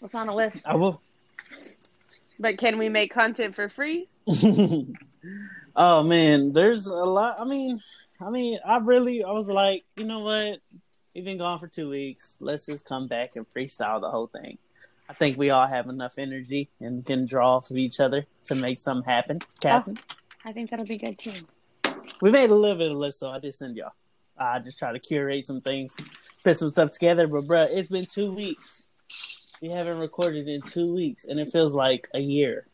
What's on the list? I will. But can we make content for free? oh man, there's a lot. I mean, I mean, I really, I was like, you know what? We've been gone for two weeks. Let's just come back and freestyle the whole thing. I think we all have enough energy and can draw off of each other to make something happen. Oh, happen. Oh, I think that'll be good too. We made a little bit of list, so I just send y'all. I just try to curate some things, put some stuff together. But bruh, it's been two weeks we haven't recorded in two weeks, and it feels like a year.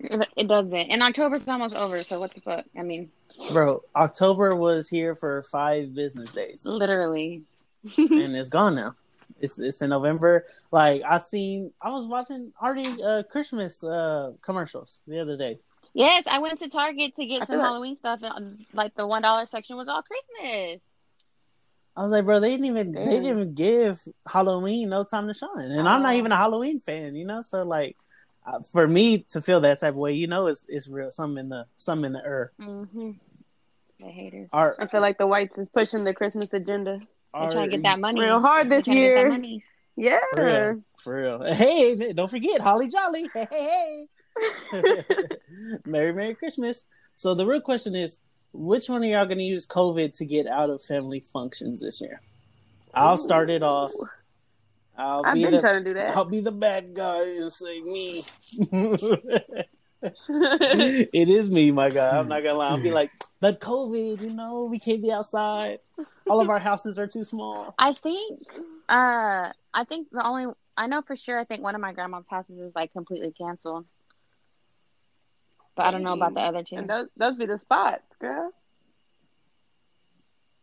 It does, man. And October's almost over, so what the fuck? I mean, bro, October was here for five business days, literally, and it's gone now. It's it's in November. Like I seen, I was watching already uh, Christmas uh, commercials the other day. Yes, I went to Target to get some Halloween stuff, and like the one dollar section was all Christmas. I was like, bro, they didn't even Damn. they didn't even give Halloween no time to shine, and oh. I'm not even a Halloween fan, you know. So like, uh, for me to feel that type of way, you know, it's it's real. Something in the something in the air. Mm-hmm. The haters. Our, I feel like the whites is pushing the Christmas agenda. They're trying to get that money real hard this year. Yeah, for real. for real. Hey, don't forget Holly Jolly. Hey, hey, hey. Merry Merry Christmas. So the real question is, which one of y'all gonna use COVID to get out of family functions this year? I'll start it off. I'll I've be been the, trying to do that. I'll be the bad guy and say me. it is me, my guy. I'm not gonna lie. I'll be like, but COVID, you know, we can't be outside. All of our houses are too small. I think, uh, I think the only I know for sure. I think one of my grandma's houses is like completely canceled. But I don't know about the other two. And those those be the spots, girl.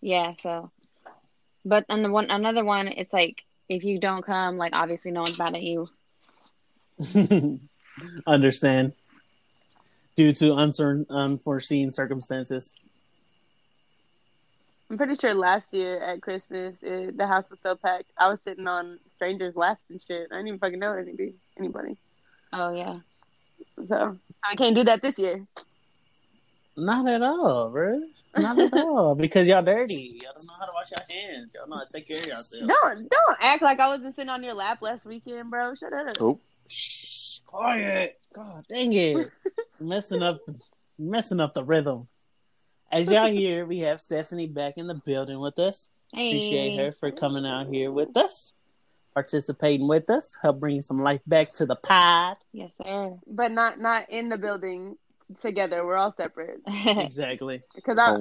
Yeah, so but and the one another one, it's like if you don't come, like obviously no one's mad at you. Understand. Due to uncertain unforeseen circumstances. I'm pretty sure last year at Christmas it, the house was so packed. I was sitting on strangers' laps and shit. I didn't even fucking know anybody. Anybody. Oh yeah. So I can't do that this year. Not at all, bro. Not at all. Because y'all dirty. Y'all don't know how to wash your hands. Y'all know how to take care of yourselves. Don't don't act like I wasn't sitting on your lap last weekend, bro. Shut up. Oh. Shh, quiet. God dang it. messing up messing up the rhythm. As y'all hear, we have Stephanie back in the building with us. Hey. Appreciate her for coming out here with us participating with us, help bring some life back to the pod. Yes, sir. But not not in the building together. We're all separate. exactly. Because I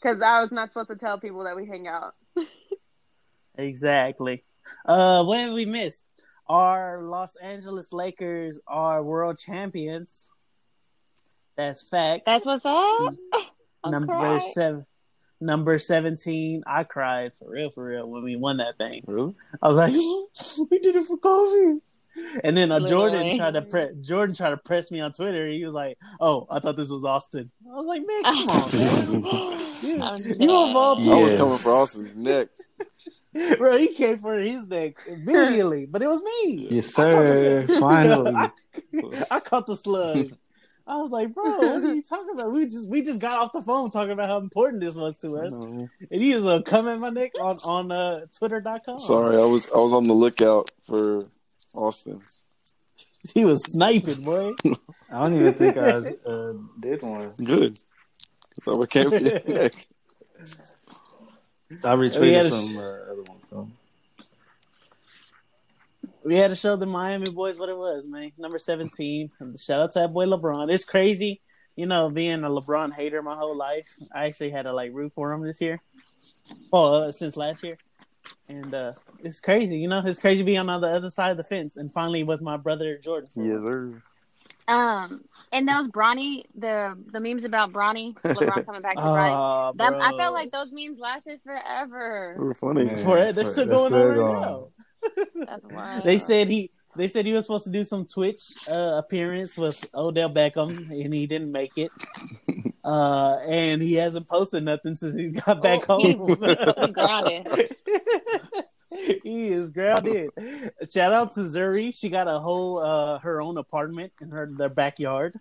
because I was not supposed to tell people that we hang out. exactly. Uh, what have we missed? Our Los Angeles Lakers are world champions. That's fact. That's what's up. Number seven number 17, I cried for real, for real when we won that thing. Really? I was like, we did it for Kobe. And then uh, Jordan tried to pre- Jordan tried to press me on Twitter. He was like, "Oh, I thought this was Austin." I was like, "Man, come on, man. you, you of all I was coming for Austin's neck. Bro, he came for his neck immediately, but it was me. Yes, sir. Finally, I, I, caught the slug. I was like, bro, what are you talking about? We just we just got off the phone talking about how important this was to us. And he was uh, coming my neck on on uh, twitter.com. Sorry, I was I was on the lookout for Austin. He was sniping, boy. I don't even think I uh, did one. Good. So I can't be neck. I retweeted some uh, other ones. So. We had to show the Miami boys what it was, man. Number seventeen. Shout out to that boy LeBron. It's crazy, you know, being a LeBron hater my whole life. I actually had to like root for him this year. Well, uh, since last year, and uh it's crazy, you know. It's crazy being on the other side of the fence, and finally with my brother Jordan. yes, sir. Um, and those Bronny, the the memes about Bronny, LeBron coming back to Bronny. Oh, That, I felt like those memes lasted forever. They were funny. Man, for, they're, For- still they're going on right now. That's wild. They said he they said he was supposed to do some Twitch uh, appearance with Odell Beckham and he didn't make it. Uh, and he hasn't posted nothing since he's got back Oh, home. he grounded. he is grounded. Shout out to Zuri. She got a whole uh, her own apartment in her their backyard.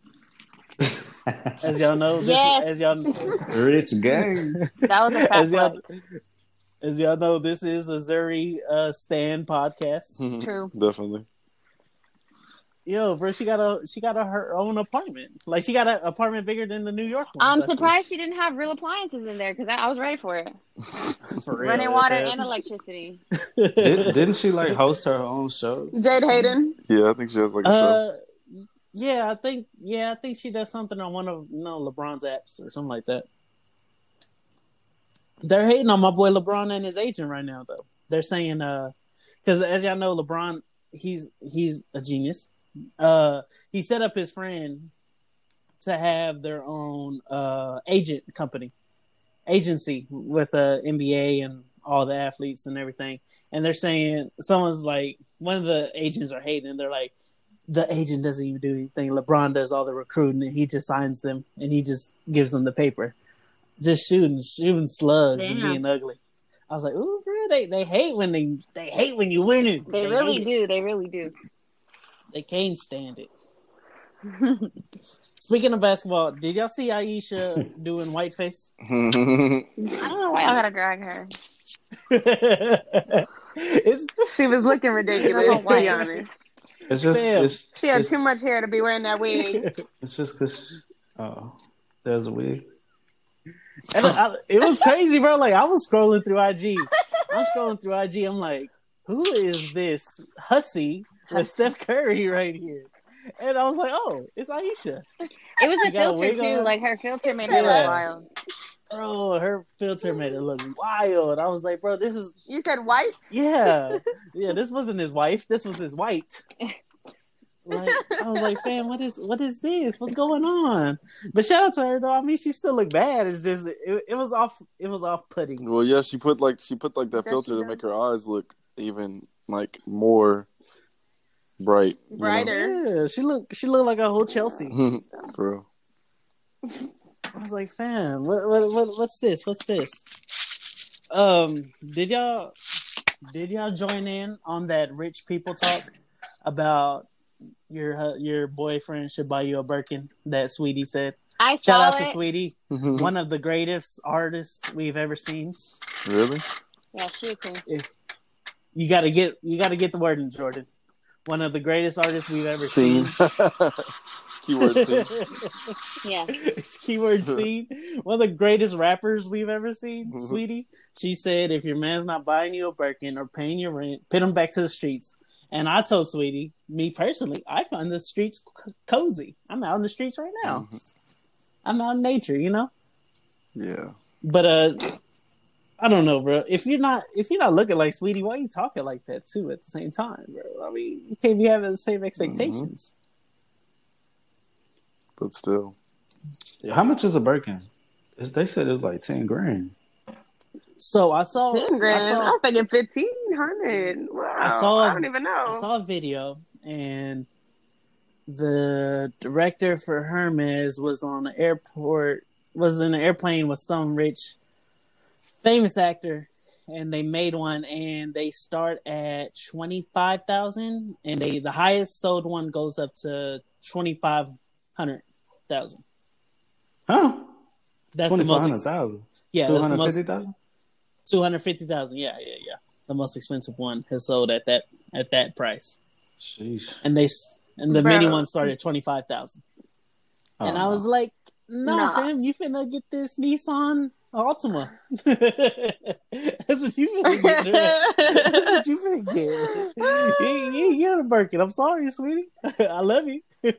As y'all know, this, Yes. as y'all Rich gang. That was a fat as y'all flex. As y'all know, this is a Zuri uh, Stan podcast. True. Definitely. Yo, bro, she got a she got a, her own apartment. Like she got an apartment bigger than the New York one. I'm surprised she didn't have real appliances in there because I, I was ready for it. For real, Running water man. and electricity. Did, didn't she like host her own show? Jade Hayden. Yeah, I think she has like a show. Uh, yeah, I think yeah, I think she does something on one of you know LeBron's apps or something like that. They're hating on my boy LeBron and his agent right now, though. They're saying, uh, because as y'all know, LeBron, he's he's a genius. Uh, he set up his friend to have their own uh agent company, agency with uh NBA and all the athletes and everything. And they're saying someone's like one of the agents are hating. They're like, the agent doesn't even do anything. LeBron does all the recruiting, and he just signs them, and he just gives them the paper, just shooting, shooting slugs and being ugly. I was like, ooh, for real? They they hate when they they hate when you winning. They really hate it. do. They really do. They can't stand it. Speaking of basketball, did y'all see Aisha doing whiteface? I don't know why I gotta drag her. it's She was looking ridiculous, to White. be honest. It's just it's, She had too much hair to be wearing that wig. it's just because oh, uh, there's a wig. And I, it was crazy, bro. Like I was scrolling through IG. I'm scrolling through IG. I'm like, who is this hussy with Steph Curry right here? And I was like, oh, it's Aisha. It was She a filter too. on? Like her filter made her Yeah. look wild. Bro, her filter made it look wild. I was like, bro, this is You said white? yeah, yeah. This wasn't his wife. This was his white. Like I was like, fam, what is what is this? What's going on? But shout out to her though. I mean, she still looked bad. It's just it, it was off. It was off putting. well, yeah, she put like she put like that Does filter to make her eyes look even like more bright. you know? Brighter. Yeah, she looked she looked like a whole Chelsea. For real. I was like, fam, what, what, what, what's this? What's this? Um, did y'all did y'all join in on that rich people talk about your your boyfriend should buy you a Birkin? That Sweetie said. I Shout saw out to. Sweetie, one of the greatest artists we've ever seen. really? Yeah, she a queen. You got to get you got to get the word in, Jordan. One of the greatest artists we've ever Scene. seen. Keyword scene. Yeah. it's keyword scene. One of the greatest rappers we've ever seen, Mhm. sweetie. She said, if your man's not buying you a Birkin or paying your rent, put him back to the streets. And I told sweetie, me personally, I find the streets c- cozy. I'm out in the streets right now. I'm out in nature, you know. Yeah. But uh, I don't know, bro. If you're not if you're not looking like sweetie, why are you talking like that too at the same time, bro? I mean, you can't be having the same expectations. But still. How much is a Birkin? It's, they said it was like ten grand. So I saw, Ten grand. I I, was thinking fifteen hundred. Wow. I saw- I don't even know. I saw a video and the director for Hermes was on the airport was in an airplane with some rich famous actor and they made one and they start at 25,000 and they the highest sold one goes up to 2500,000 Huh? that's the most hundred ex- yeah that's the hundred most fifty thousand. 250,000 yeah yeah yeah the most expensive one has sold at that at that price Sheesh. and they s- and the Bro. mini one started at twenty five thousand. And I Oh, was like, "No, Nah. fam, you finna get this Nissan Altima. That's what you finna get. That's what you finna get. You, you, you get a Birkin. I'm sorry, sweetie. I love you. and,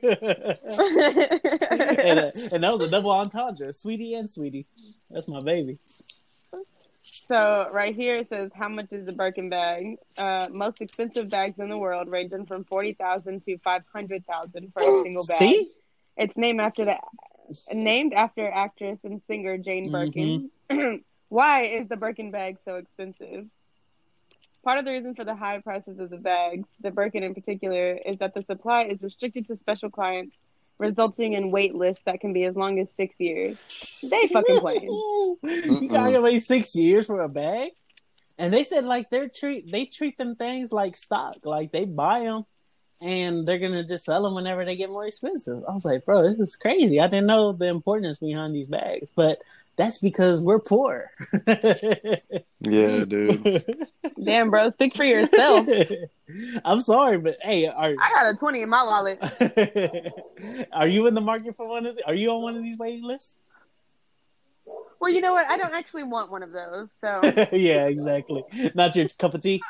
uh, and that was a double entendre, sweetie and sweetie. That's my baby. So right here it says how much is the Birkin bag? Uh, most expensive bags in the world, ranging from forty thousand to five hundred thousand for a single bag. See? It's named after the named after actress and singer Jane Birkin. Mm-hmm. Why is the Birkin bag so expensive? Part of the reason for the high prices of the bags, the Birkin in particular, is that the supply is restricted to special clients, resulting in wait lists that can be as long as six years. They fucking playing. you gotta wait six years for a bag, and they said like they're treat they treat them things like stock, like they buy them and they're gonna just sell them whenever they get more expensive. I was like, bro, this is crazy. I didn't know the importance behind these bags, but that's because we're poor. yeah, dude. Damn, bro, speak for yourself. I'm sorry, but hey, are I got a twenty in my wallet? are you in the market for one of? The, are you on one of these waiting lists? Well, you know what? I don't actually want one of those. So yeah, exactly. Not your cup of tea.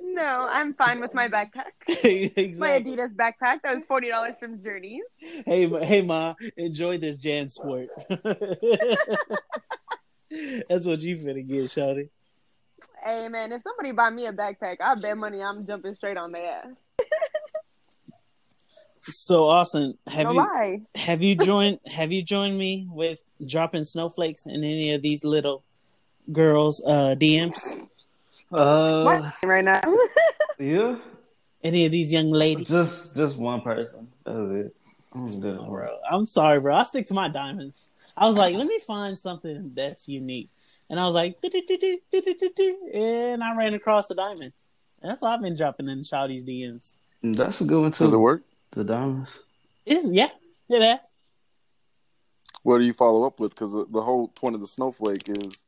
No, I'm fine with my backpack. exactly. My Adidas backpack that was forty dollars from Journeys. Hey, hey, ma, enjoy this JanSport. That's what you finna get, Shawty. Hey man, if somebody buy me a backpack, I bet money I'm jumping straight on their ass. so Austin, have no you lie. have you joined have you joined me with dropping snowflakes in any of these little girls' uh, DMs? Uh, what? right now. yeah. Any of these young ladies? Just just one person. That was it. I'm good, bro. I'm sorry, bro. I stick to my diamonds. I was like, let me find something that's unique, and I was like, and I ran across the diamond. And that's why I've been dropping in Shawty's DMs. That's a good one too. Does it work? The diamonds. It's yeah, it has. What do you follow up with? Because the whole point of the snowflake is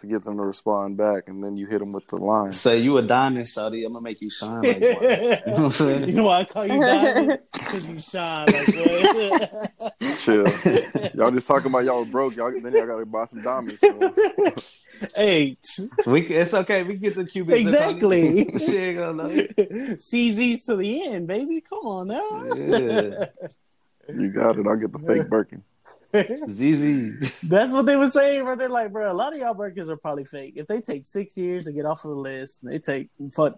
to get them to respond back, and then you hit them with the line. Say you a diamond, Shawty. I'm gonna make you shine like one. you know what I'm saying? You know why I call you diamond? Because you shine like one. Chill. y'all just talking about y'all broke. Y'all then y'all gotta buy some diamonds. So. hey, we it's okay. We get the cubic exactly. she ain't gonna know. CZ's to the end, baby. Come on now. Yeah. You got it. I'll get the fake Birkin. ZZ. That's what they were saying, bro. They're like, bro, a lot of y'all Birkins are probably fake. If they take six years to get off of the list, they take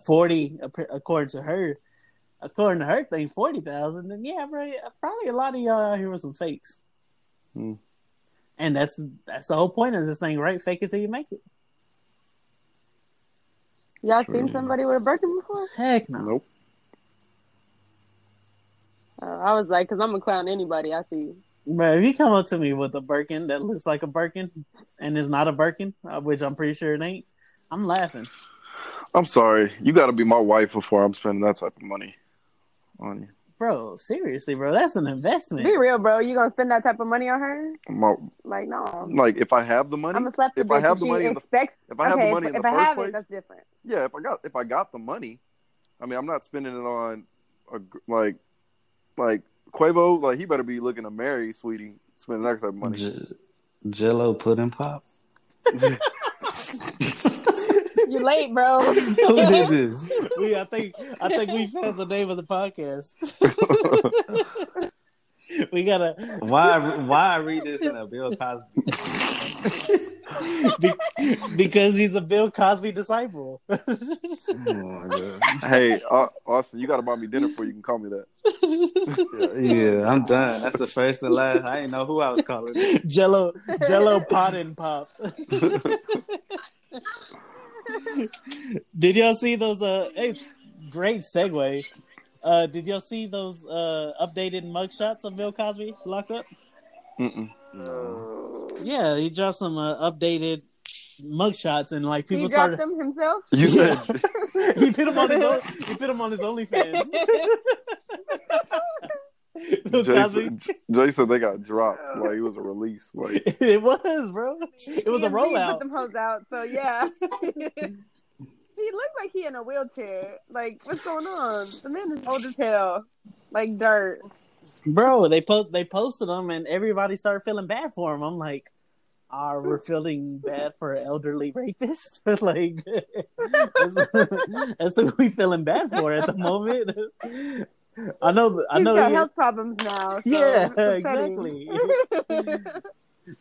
forty according to her. According to her thing, forty thousand. Then yeah, bro, probably a lot of y'all out here with some fakes. Hmm. And that's that's the whole point of this thing, right? Fake it till you make it. Y'all True. seen somebody with a Birkin before? Heck no. Nope. Uh, I was like, because I'm gonna clown anybody I see. Bro, if you come up to me with a Birkin that looks like a Birkin and is not a Birkin, uh, which I'm pretty sure it ain't, I'm laughing. I'm sorry. You got to be my wife before I'm spending that type of money on you. Bro, seriously, bro, that's an investment. Be real, bro. You gonna spend that type of money on her? My, like no. Like if I have the money, I'm gonna slap the if I have the money, expects, the, if I have okay, the money if, in if the I first place, it, that's different. Yeah, if I got if I got the money, I mean, I'm not spending it on a, like like Quavo. Like he better be looking to marry Sweetie spend that type of money. J- Jello pudding pop. you late, bro. Who did this? We, I think, I think we found the name of the podcast. we gotta. Why? Why I read this in a Bill Cosby? Be- because he's a Bill Cosby disciple. oh hey, uh, Austin, you got to buy me dinner before you can call me that. yeah, I'm done. That's the first and last. I didn't know who I was calling. Jello, Jello pot and pop. did y'all see those? Uh, hey, great segue. Uh, did y'all see those uh updated mugshots of Bill Cosby locked up? Mm-mm. No. Yeah, he dropped some uh, updated mugshots and like people he started them himself. You said he put him on his own, he put him on his OnlyFans. Jason, Jason, they got dropped. Like it was a release. Like it was, bro. It was a rollout. Put them hoes out. So yeah. he looks like he in a wheelchair. Like what's going on? The man is old as hell, like dirt. Bro, they post they posted them and everybody started feeling bad for him. I'm like, are we're feeling bad for an elderly rapist. like that's, that's what we feeling bad for at the moment. I know. I He's know. got you- health problems now. So yeah, exactly.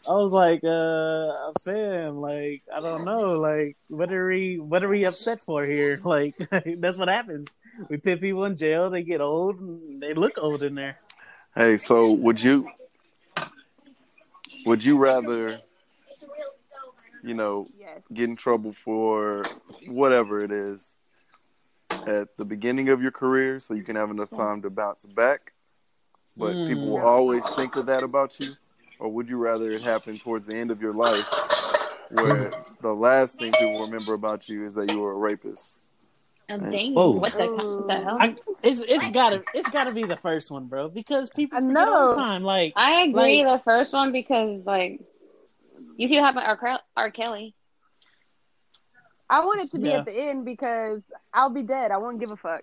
I was like, uh, fam, like, I don't know, like, what are we, what are we upset for here? Like, that's what happens. We put people in jail, they get old, and they look old in there. Hey, so would you would you rather you know yes. get in trouble for whatever it is at the beginning of your career so you can have enough time to bounce back, but hmm. people will always think of that about you? Or would you rather it happen towards the end of your life where hmm. the last thing people remember about you is that you were a rapist? Oh, dang. Whoa. What the, what the hell? I, it's it's gotta it's gotta be the first one, bro, because people I forget all the know. time. Like, I agree. Like- the first one because like you see what happened to R. R. Kelly. I want it to be Yeah. at the end because I'll be dead. I won't give a fuck.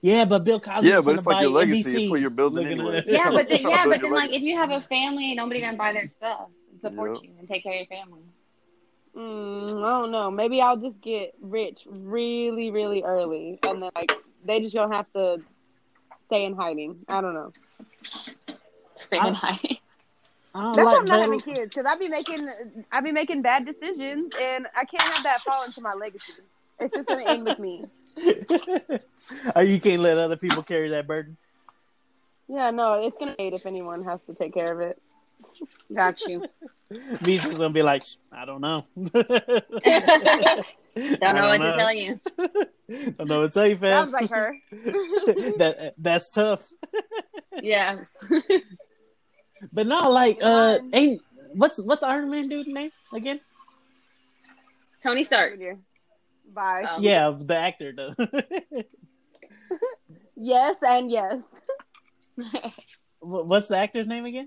yeah, but Bill Cosby. Yeah, but gonna it's like your legacy. NBC It's what you're building anyway. Yeah, but then, yeah, but then like if you have a family, nobody gonna buy their stuff and support Yep. you and take care of your family. Mm, I don't know. Maybe I'll just get rich really, really early, and then like they just don't have to stay in hiding. I don't know. Stay I- in hiding. I don't That's why I'm not having kids because I be making I be making bad decisions, and I can't have that fall into my legacy. It's just gonna end with me. oh, you can't let other people carry that burden. Yeah, no, it's gonna end if anyone has to take care of it. Got you. Me's just gonna be like, I don't know. Don't know what to tell you. I don't know what to tell you, fam. Sounds like her. that that's tough. Yeah. But no, like, uh, ain't what's what's Iron Man dude name again? Tony Stark. Bye. Um, Yeah, the actor though. Yes and yes. What's the actor's name again?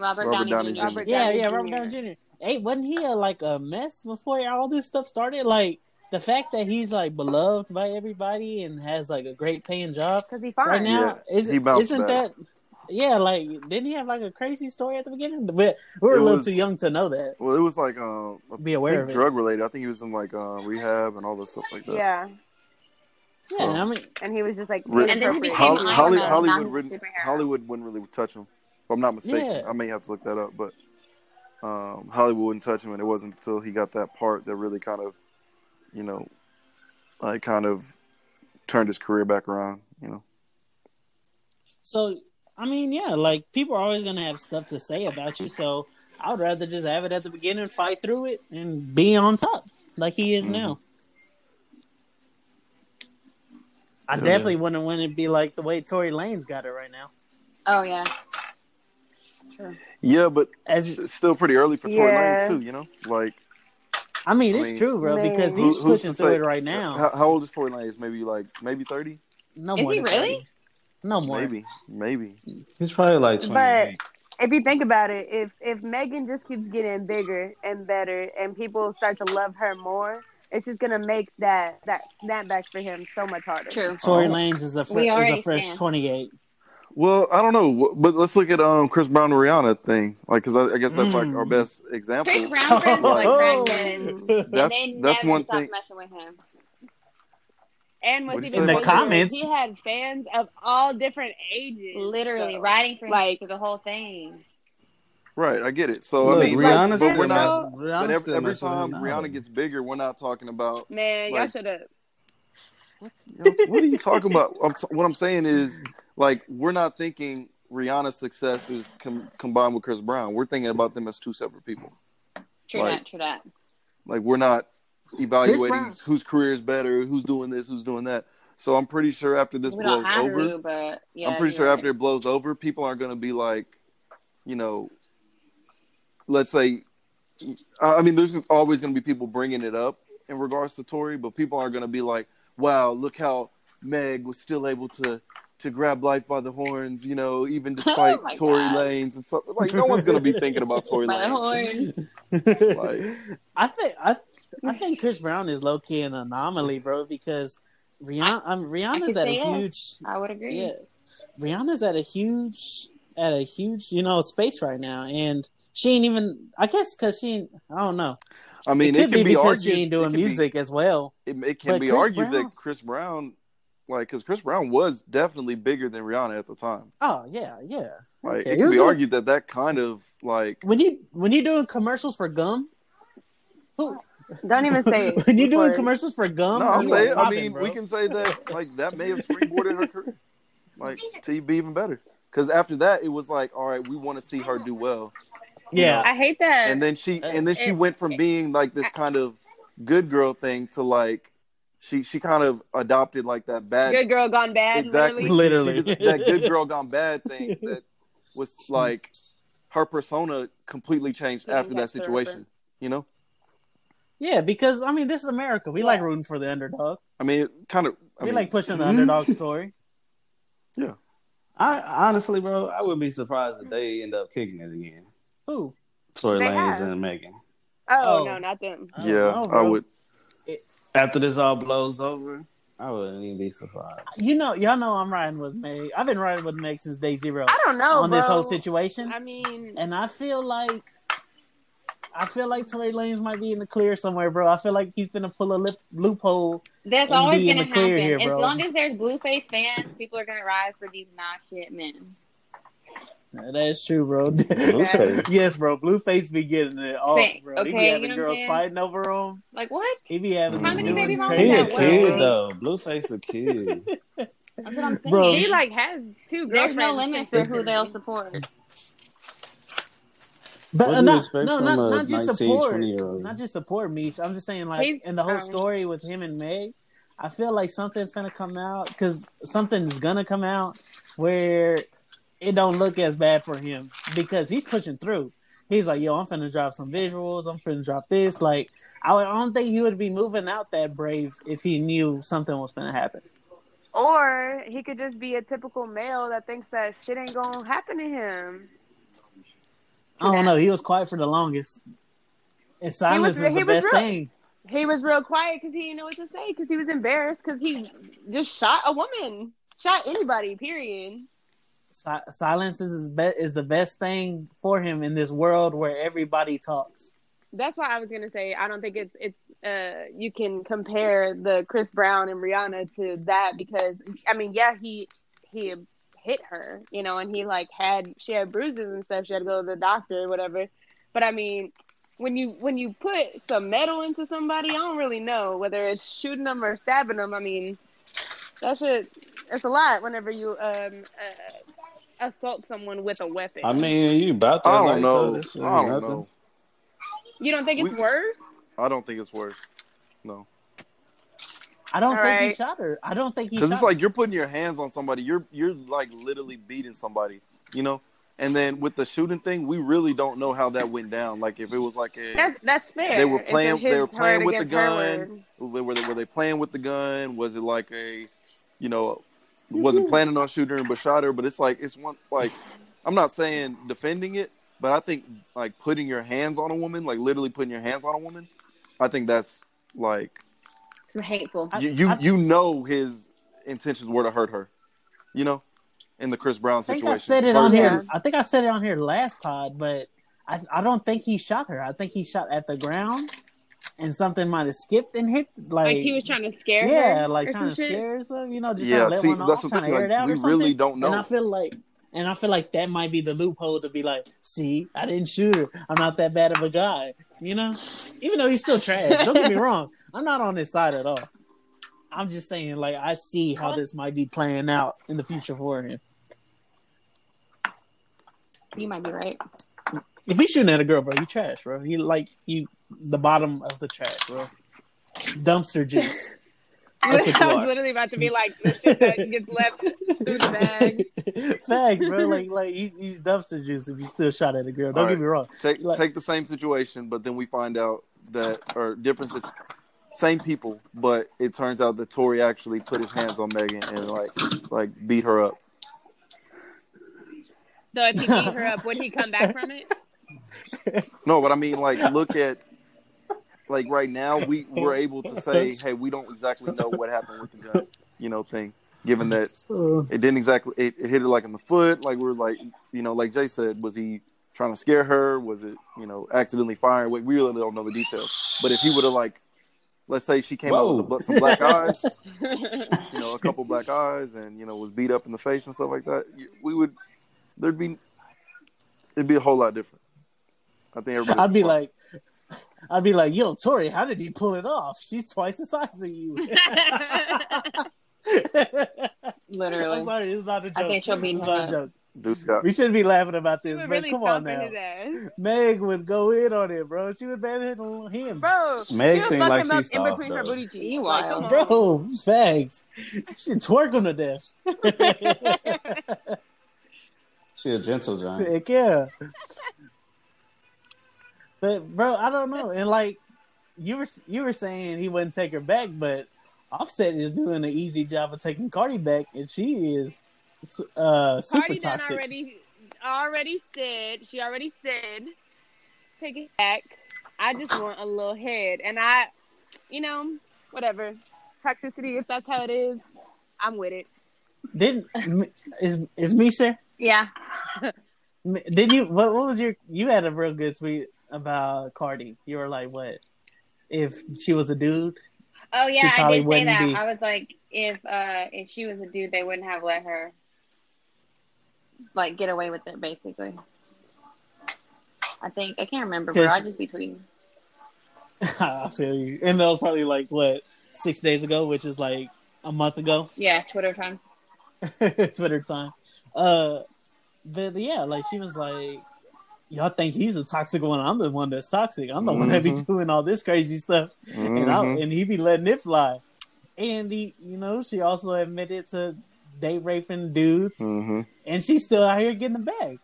Robert, Robert Downey, Downey Jr. Jr. Robert Yeah, Downey yeah, Jr. Robert Downey Jr. Hey, wasn't he a, like a mess before all this stuff started? Like the fact that he's like beloved by everybody and has like a great paying job Because he fine. right now, Yeah, is, he isn't back. that? Yeah, like didn't he have like a crazy story at the beginning? But we were It a little was- too young to know that. Well, it was like um, Be aware think of it. drug related. I think he was in like uh, rehab and all this stuff like that. Yeah, Yeah, I mean, and he was just like And then he became Holly, Iron Holly, Man, Hollywood, wouldn't. Hollywood wouldn't really touch him. If I'm not mistaken, Yeah. I may have to look that up, but um, Hollywood wouldn't touch him, and it wasn't until he got that part that really kind of, you know, like kind of turned his career back around. You know, so I mean, yeah, like people are always gonna have stuff to say about you. So I would rather just have it at the beginning, fight through it, and be on top like he is Mhm. now. I Yeah. definitely wouldn't want it to be like the way Tory Lanez got it right now. Oh yeah. Yeah, but As it's still pretty early for Tory Yeah. Lanez too. You know, like I mean, I it's mean, true, bro, man. because he's who's pushing to through say- it right now. How, how old is Tory Lanez? Maybe like maybe thirty, no Is more. he really? 30. No more. maybe, maybe. He's probably like But if you think about it, if if Megan just keeps getting bigger and better, and people start to love her more, it's just gonna make that that snapback for him so much harder. True. Tory Oh. Lanez is a fr- is a already fresh twenty eight. Well, I don't know, but let's look at um Chris Brown and Rihanna thing, like because I, I guess that's like our best example. Chris Brown friends with Oh. Brandon. That's and they that's never one thing. messing with him. And what's even In the comments. he had fans of all different ages. Literally so- riding for him like- through the whole thing. Right, I get it. So Look, I mean, Rihanna's but we're not. messing- But every, every time Rihanna gets bigger, we're not talking about. Man, y'all Like- should have. Yo, what are you talking about? I'm, what I'm saying is, like, we're not thinking Rihanna's success is com- combined with Chris Brown. We're thinking about them as two separate people. True Like- that, true that. Like, we're not evaluating whose career is better, who's doing this, who's doing that. So I'm pretty sure after this We blows don't have over, to, but yeah. I'm pretty sure right. after it blows over, people aren't going to be like, you know, let's say, I I mean, there's always going to be people bringing it up in regards to Tory, but people aren't going to be like, wow, look how Meg was still able to to grab life by the horns, you know, even despite Oh Tory God. Lanez and stuff. Like, no one's going to be thinking about Tory By the Lanez. horns. Like- I think I I think Chris Brown is low key an anomaly, bro, because Rihanna um, Rihanna's could at a say yes. huge I would agree. yeah Rihanna's at a huge at a huge, you know, space right now, and she ain't even. I guess because she, ain't, I don't know. I mean, it, it can be be because argued. she ain't doing it can music as well. It, it can But be Chris argued Brown- that Chris Brown, like, because Chris Brown was definitely bigger than Rihanna at the time. Oh yeah, yeah. Like, Okay, it he can was be doing- argued that that kind of like When you when you doing commercials for gum, who Don't even say it. when you doing commercials for gum, No, I'll say are it. I mean, bro. we can say that like that may have springboarded her career, like to be even better. Because after that, it was like, all right, we want to see her do well, Yeah, I hate that. and then she and then she It- went from being like this kind of good girl thing to like she she kind of adopted like that bad Good girl gone bad. exactly Literally. Literally. She did that good girl gone bad thing that was like her persona completely changed after that situation. reference. You know, yeah. Because I mean, this is America. We Yeah. like rooting for the underdog. I mean, kind of. I we mean, like pushing the Mhm. underdog story. Yeah i honestly, bro, I wouldn't be surprised if they end up kicking it again. Who? Tory They Lanez have. and Megan. Oh, Oh. no, not them. I Yeah, know, I bro. would. After this all blows over, I wouldn't even be surprised. You know, y'all know I'm riding with Meg. I've been riding with Meg since day zero I don't know. on this whole situation, I mean, and I feel like I feel like Tory Lanez might be in the clear somewhere, bro. I feel like he's gonna pull a lip, loophole. That's always gonna happen. here, as long as there's Blueface fans, people are gonna ride for these not shit men. That is true, bro. Blueface. yes, bro. Blueface be getting it off, Say- bro. he be okay, you having know girls fighting over him. Like what? He be having How many baby mamas He a got crazy Well, kid bro. though. Blueface a kid. That's what I'm saying. Bro. he like has two There's no limit for who they'll support. But What uh, do you not, expect no, from not, a not just 19, support, not just support me. I'm just saying, like He's- in the whole um, story with him and Meg, I feel like something's gonna come out because something's gonna come out where it don't look as bad for him because he's pushing through. He's like, yo, I'm finna drop some visuals. I'm finna drop this. Like, I, I don't think he would be moving out that brave if he knew something was gonna happen. Or he could just be a typical male that thinks that shit ain't gonna happen to him. I don't know. He was quiet for the longest, and silence was- is the best real- thing. He was real quiet because he didn't know what to say because he was embarrassed because he just shot a woman, shot anybody. Period. Si- silence is be- is the best thing for him in this world where everybody talks. That's why I was gonna say I don't think it's it's uh you can compare the Chris Brown and Rihanna to that because I mean yeah he he hit her you know and he like had she had bruises and stuff she had to go to the doctor or whatever but I mean when you when you put some metal into somebody I don't really know whether it's shooting them or stabbing them I mean that shit it's a lot whenever you um uh, assault someone with a weapon I mean, you about to I don't know. so this shit I don't nothing. know. you don't think it's We- worse I don't think it's worse. No, I don't All think he shot her. I don't think he because shot it's like you're putting your hands on somebody. You're you're like literally beating somebody. You know. And then with the shooting thing, we really don't know how that went down. Like if it was like a That's that's fair. they were playing they were playing with the gun. Were they, were they playing with the gun? Was it like a, you know, wasn't mm-hmm. planning on shooting her but shot her? But it's like it's one like I'm not saying defending it, but I think like putting your hands on a woman, like literally putting your hands on a woman, I think that's like Some hateful. You you, I- you know his intentions were to hurt her, you know, in the Chris Brown situation. I think situation. I said it on here. I think I said it on here last pod, but I I don't think he shot her. I think he shot at the ground, and something might have skipped and hit. Like, Like he was trying to scare her. yeah, like trying to shit. scare her. So, you know, just Yeah, trying to let see, one that's off, the trying thing, to air it out we or something. really don't know And. I feel like, and I feel like that might be the loophole to be like, see, I didn't shoot her. I'm not that bad of a guy. You know, even though he's still trash. Don't get me wrong. I'm not on his side at all. I'm just saying, like, I see how this might be playing out in the future for him. You might be right. If he's shooting at a girl, bro, you trash, bro. You like you the bottom of the trash, bro. Dumpster juice. That's what you I was are. literally about to be like the shit that gets left through the bag. Facts, bro. Like like he's, he's dumpster juice if you still shot at a girl. Don't All get me wrong. take Like- take the same situation, but then we find out that or different same people, but it turns out that Tory actually put his hands on Megan and like like beat her up. So if he beat her up, would he come back from it? No, but I mean like look at like right now we we're able to say, hey, we don't exactly know what happened with the gun, you know, thing. given that uh. it didn't exactly it, it hit it like in the foot. Like we are like, you know, like Jay said, was he trying to scare her? Was it, you know, accidentally firing? We really don't know the details. But if he would have like, let's say she came Whoa. out with some black eyes, you know, a couple black eyes, and you know was beat up in the face and stuff like that, we would there'd be it'd be a whole lot different. I think everybody. I'd be like, I'd be like, "Yo, Tory, how did he pull it off? She's twice the size of you." Literally. I'm sorry, it's not a joke. I think she'll be not a joke. We shouldn't be laughing about this, but really come on now. Meg would go in on it, bro. She would bad hit on him, bro. Meg seemed like she's in between her booty cheeks, like, bro. Facts. She twerk on the death. she a gentle giant. Heck yeah. But bro, I don't know. And like you were you were saying he wouldn't take her back, but Offset is doing an easy job of taking Cardi back, and she is uh, super Cardi toxic. already already said she already said take it back. I just want a little head, and I, you know, whatever toxicity. If that's how it is, I'm with it. Didn't is is Misha? Yeah. Did you? What, what was your? You had a real good tweet about Cardi. You were like, "What if she was a dude?" Oh yeah, I did say that. Be... I was like, if uh if she was a dude, they wouldn't have let her like get away with it. Basically, I think I can't remember, but I just be tweeting. I feel you, and that was probably like what six days ago, which is like a month ago. Yeah, Twitter time. Twitter time. Uh, but yeah, like she was like, y'all think he's a toxic one. I'm the one that's toxic. I'm the mm-hmm. one that be mm-hmm. doing all this crazy stuff, mm-hmm. and I, and he be letting it fly. And he, you know, she also admitted to date raping dudes, mm-hmm. and she's still out here getting the bag.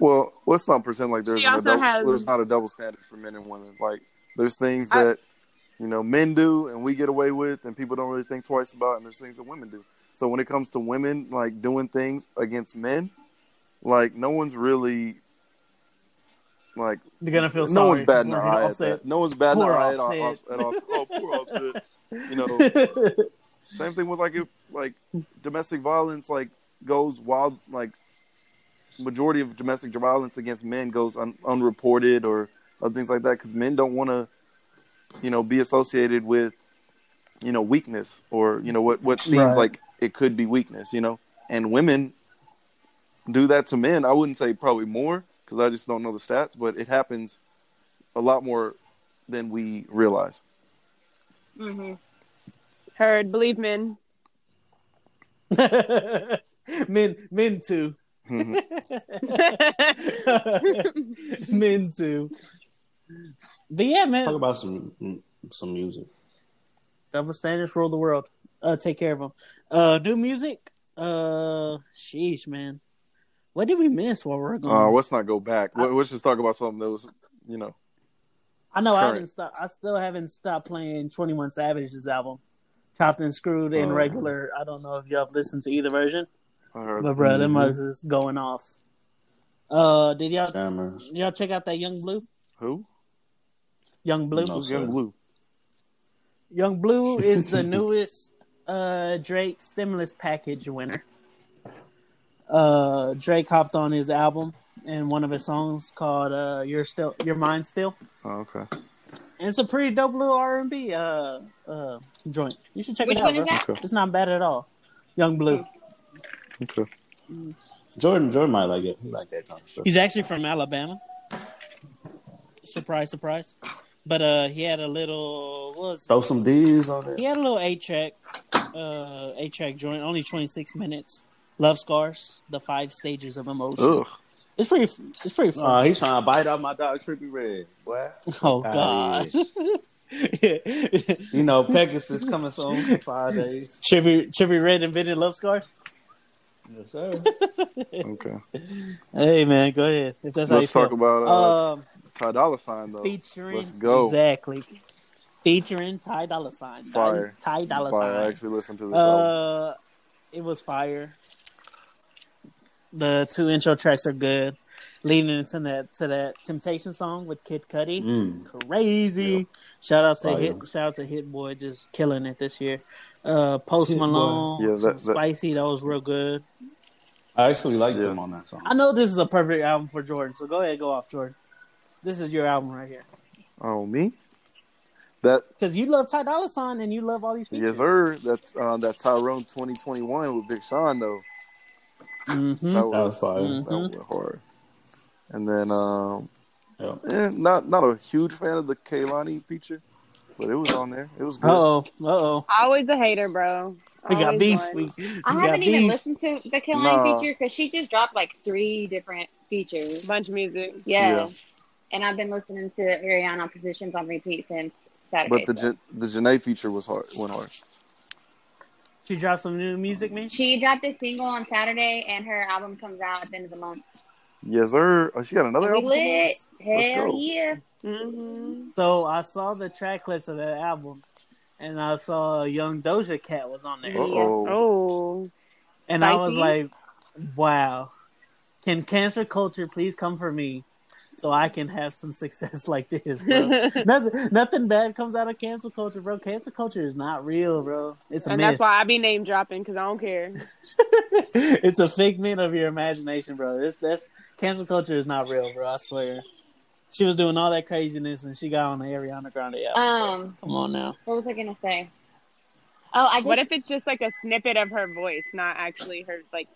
Well, let's not pretend like there's, a double, has... there's not a double standard for men and women. Like there's things that I... you know men do and we get away with, and people don't really think twice about, and there's things that women do. So when it comes to women like doing things against men, like no one's really like you're gonna feel no sorry. one's bad in their eye. At that. No one's bad in their eye at, off, at off, oh poor offset. You know, same thing with like if like domestic violence like goes wild like majority of domestic violence against men goes un- unreported or other things like that because men don't want to you know be associated with you know weakness or you know what what seems right. like it could be weakness you know and women do that to men i wouldn't say probably more because i just don't know the stats but it happens a lot more than we realize. Mm-hmm. heard. Believe men. Men men too. Mm-hmm. men too. But yeah man. Talk about some some music. Double standards rule the world. Uh take care of them uh new music? Uh sheesh man what did we miss while we're going? Uh, let's not go back. I, let's just talk about something that was, you know. I know current. I haven't stopped. I still haven't stopped playing Twenty One Savage's album. Chopped and screwed in uh, regular. I don't know if y'all have listened to either version. I heard but bro, mm-hmm. them is going off. Uh, did y'all Jammers. y'all check out that Yung Bleu? Who? Yung Bleu. No, Yung Bleu. Yung Bleu is the newest uh Drake stimulus package winner. Uh, Drake hopped on his album and one of his songs called uh, "You're Still Your Mind Still." Oh, okay. And it's a pretty dope little R and B uh, uh, joint. You should check Which it out. Bro. Okay. It's not bad at all. Yung Bleu. Okay. Jordan, Jordan might like it. He like that kind of stuff. He's actually from Alabama. Surprise, surprise. But uh, he had a little what was throw some D's on it. He had a little eight track, uh, eight track joint, only twenty six minutes. Love scars, the five stages of emotion. Ugh. It's pretty. It's pretty fun. Uh, he's trying to bite off my dog Trippie Redd. What? Oh God. you know, Pegasus coming soon. Five days. Trippie Trippie Redd invented love scars. Yes, sir. okay. Hey man, go ahead. If that's Let's how you talk feel. about uh, um, Ty Dolla Sign though. Featuring Let's go. exactly. Featuring Ty Dolla Sign. Fire. Ty Dolla Sign. I actually listened to this. Uh, album. it was fire. The two intro tracks are good. leading into that to that Temptation song with Kid Cudi. Mm. Crazy. Yeah. Shout out to Fire. Hit shout out to Hit Boy just killing it this year. Uh Post Hit Malone, yeah, that, that, Spicy, that was real good. I actually liked yeah. him on that song. I know this is a perfect album for Jordan, so go ahead, go off, Jordan. This is your album right here. Oh, me? That because you love Ty Dolla Sign and you love all these features. Yes, sir. That's uh, that Tyrone 2021 with Big Sean though. Mm-hmm. That, was, that was fire. Mm-hmm. That was hard. And then, um, yeah. eh, not not a huge fan of the Kehlani feature, but it was on there. It was good. oh, oh. Always a hater, bro. We got beef. We, we I haven't even listened to the Kehlani nah. feature because she just dropped like three different features. Bunch of music. Yeah. yeah. And I've been listening to Ariana Positions on repeat since Saturday. But the so. the Jhené feature was hard. Went hard. She dropped some new music, man. She dropped a single on Saturday, and her album comes out at the end of the month. Yes, sir. Oh, she got another album. Lit. Hell yeah. Mm-hmm. So I saw the track list of that album, and I saw a young Doja Cat was on there. Uh-oh. Oh. And Spicy? I was like, wow. Can cancel culture please come for me? So I can have some success like this, bro. nothing, nothing bad comes out of cancel culture, bro. Cancel culture is not real, bro. It's a and myth. that's why I be name dropping because I don't care. it's a figment of your imagination, bro. This that's cancel culture is not real, bro. I swear. She was doing all that craziness, and she got on the Ariana Grande album. Um, come on now. What was I gonna say? Oh, I. Just... What if it's just like a snippet of her voice, not actually her like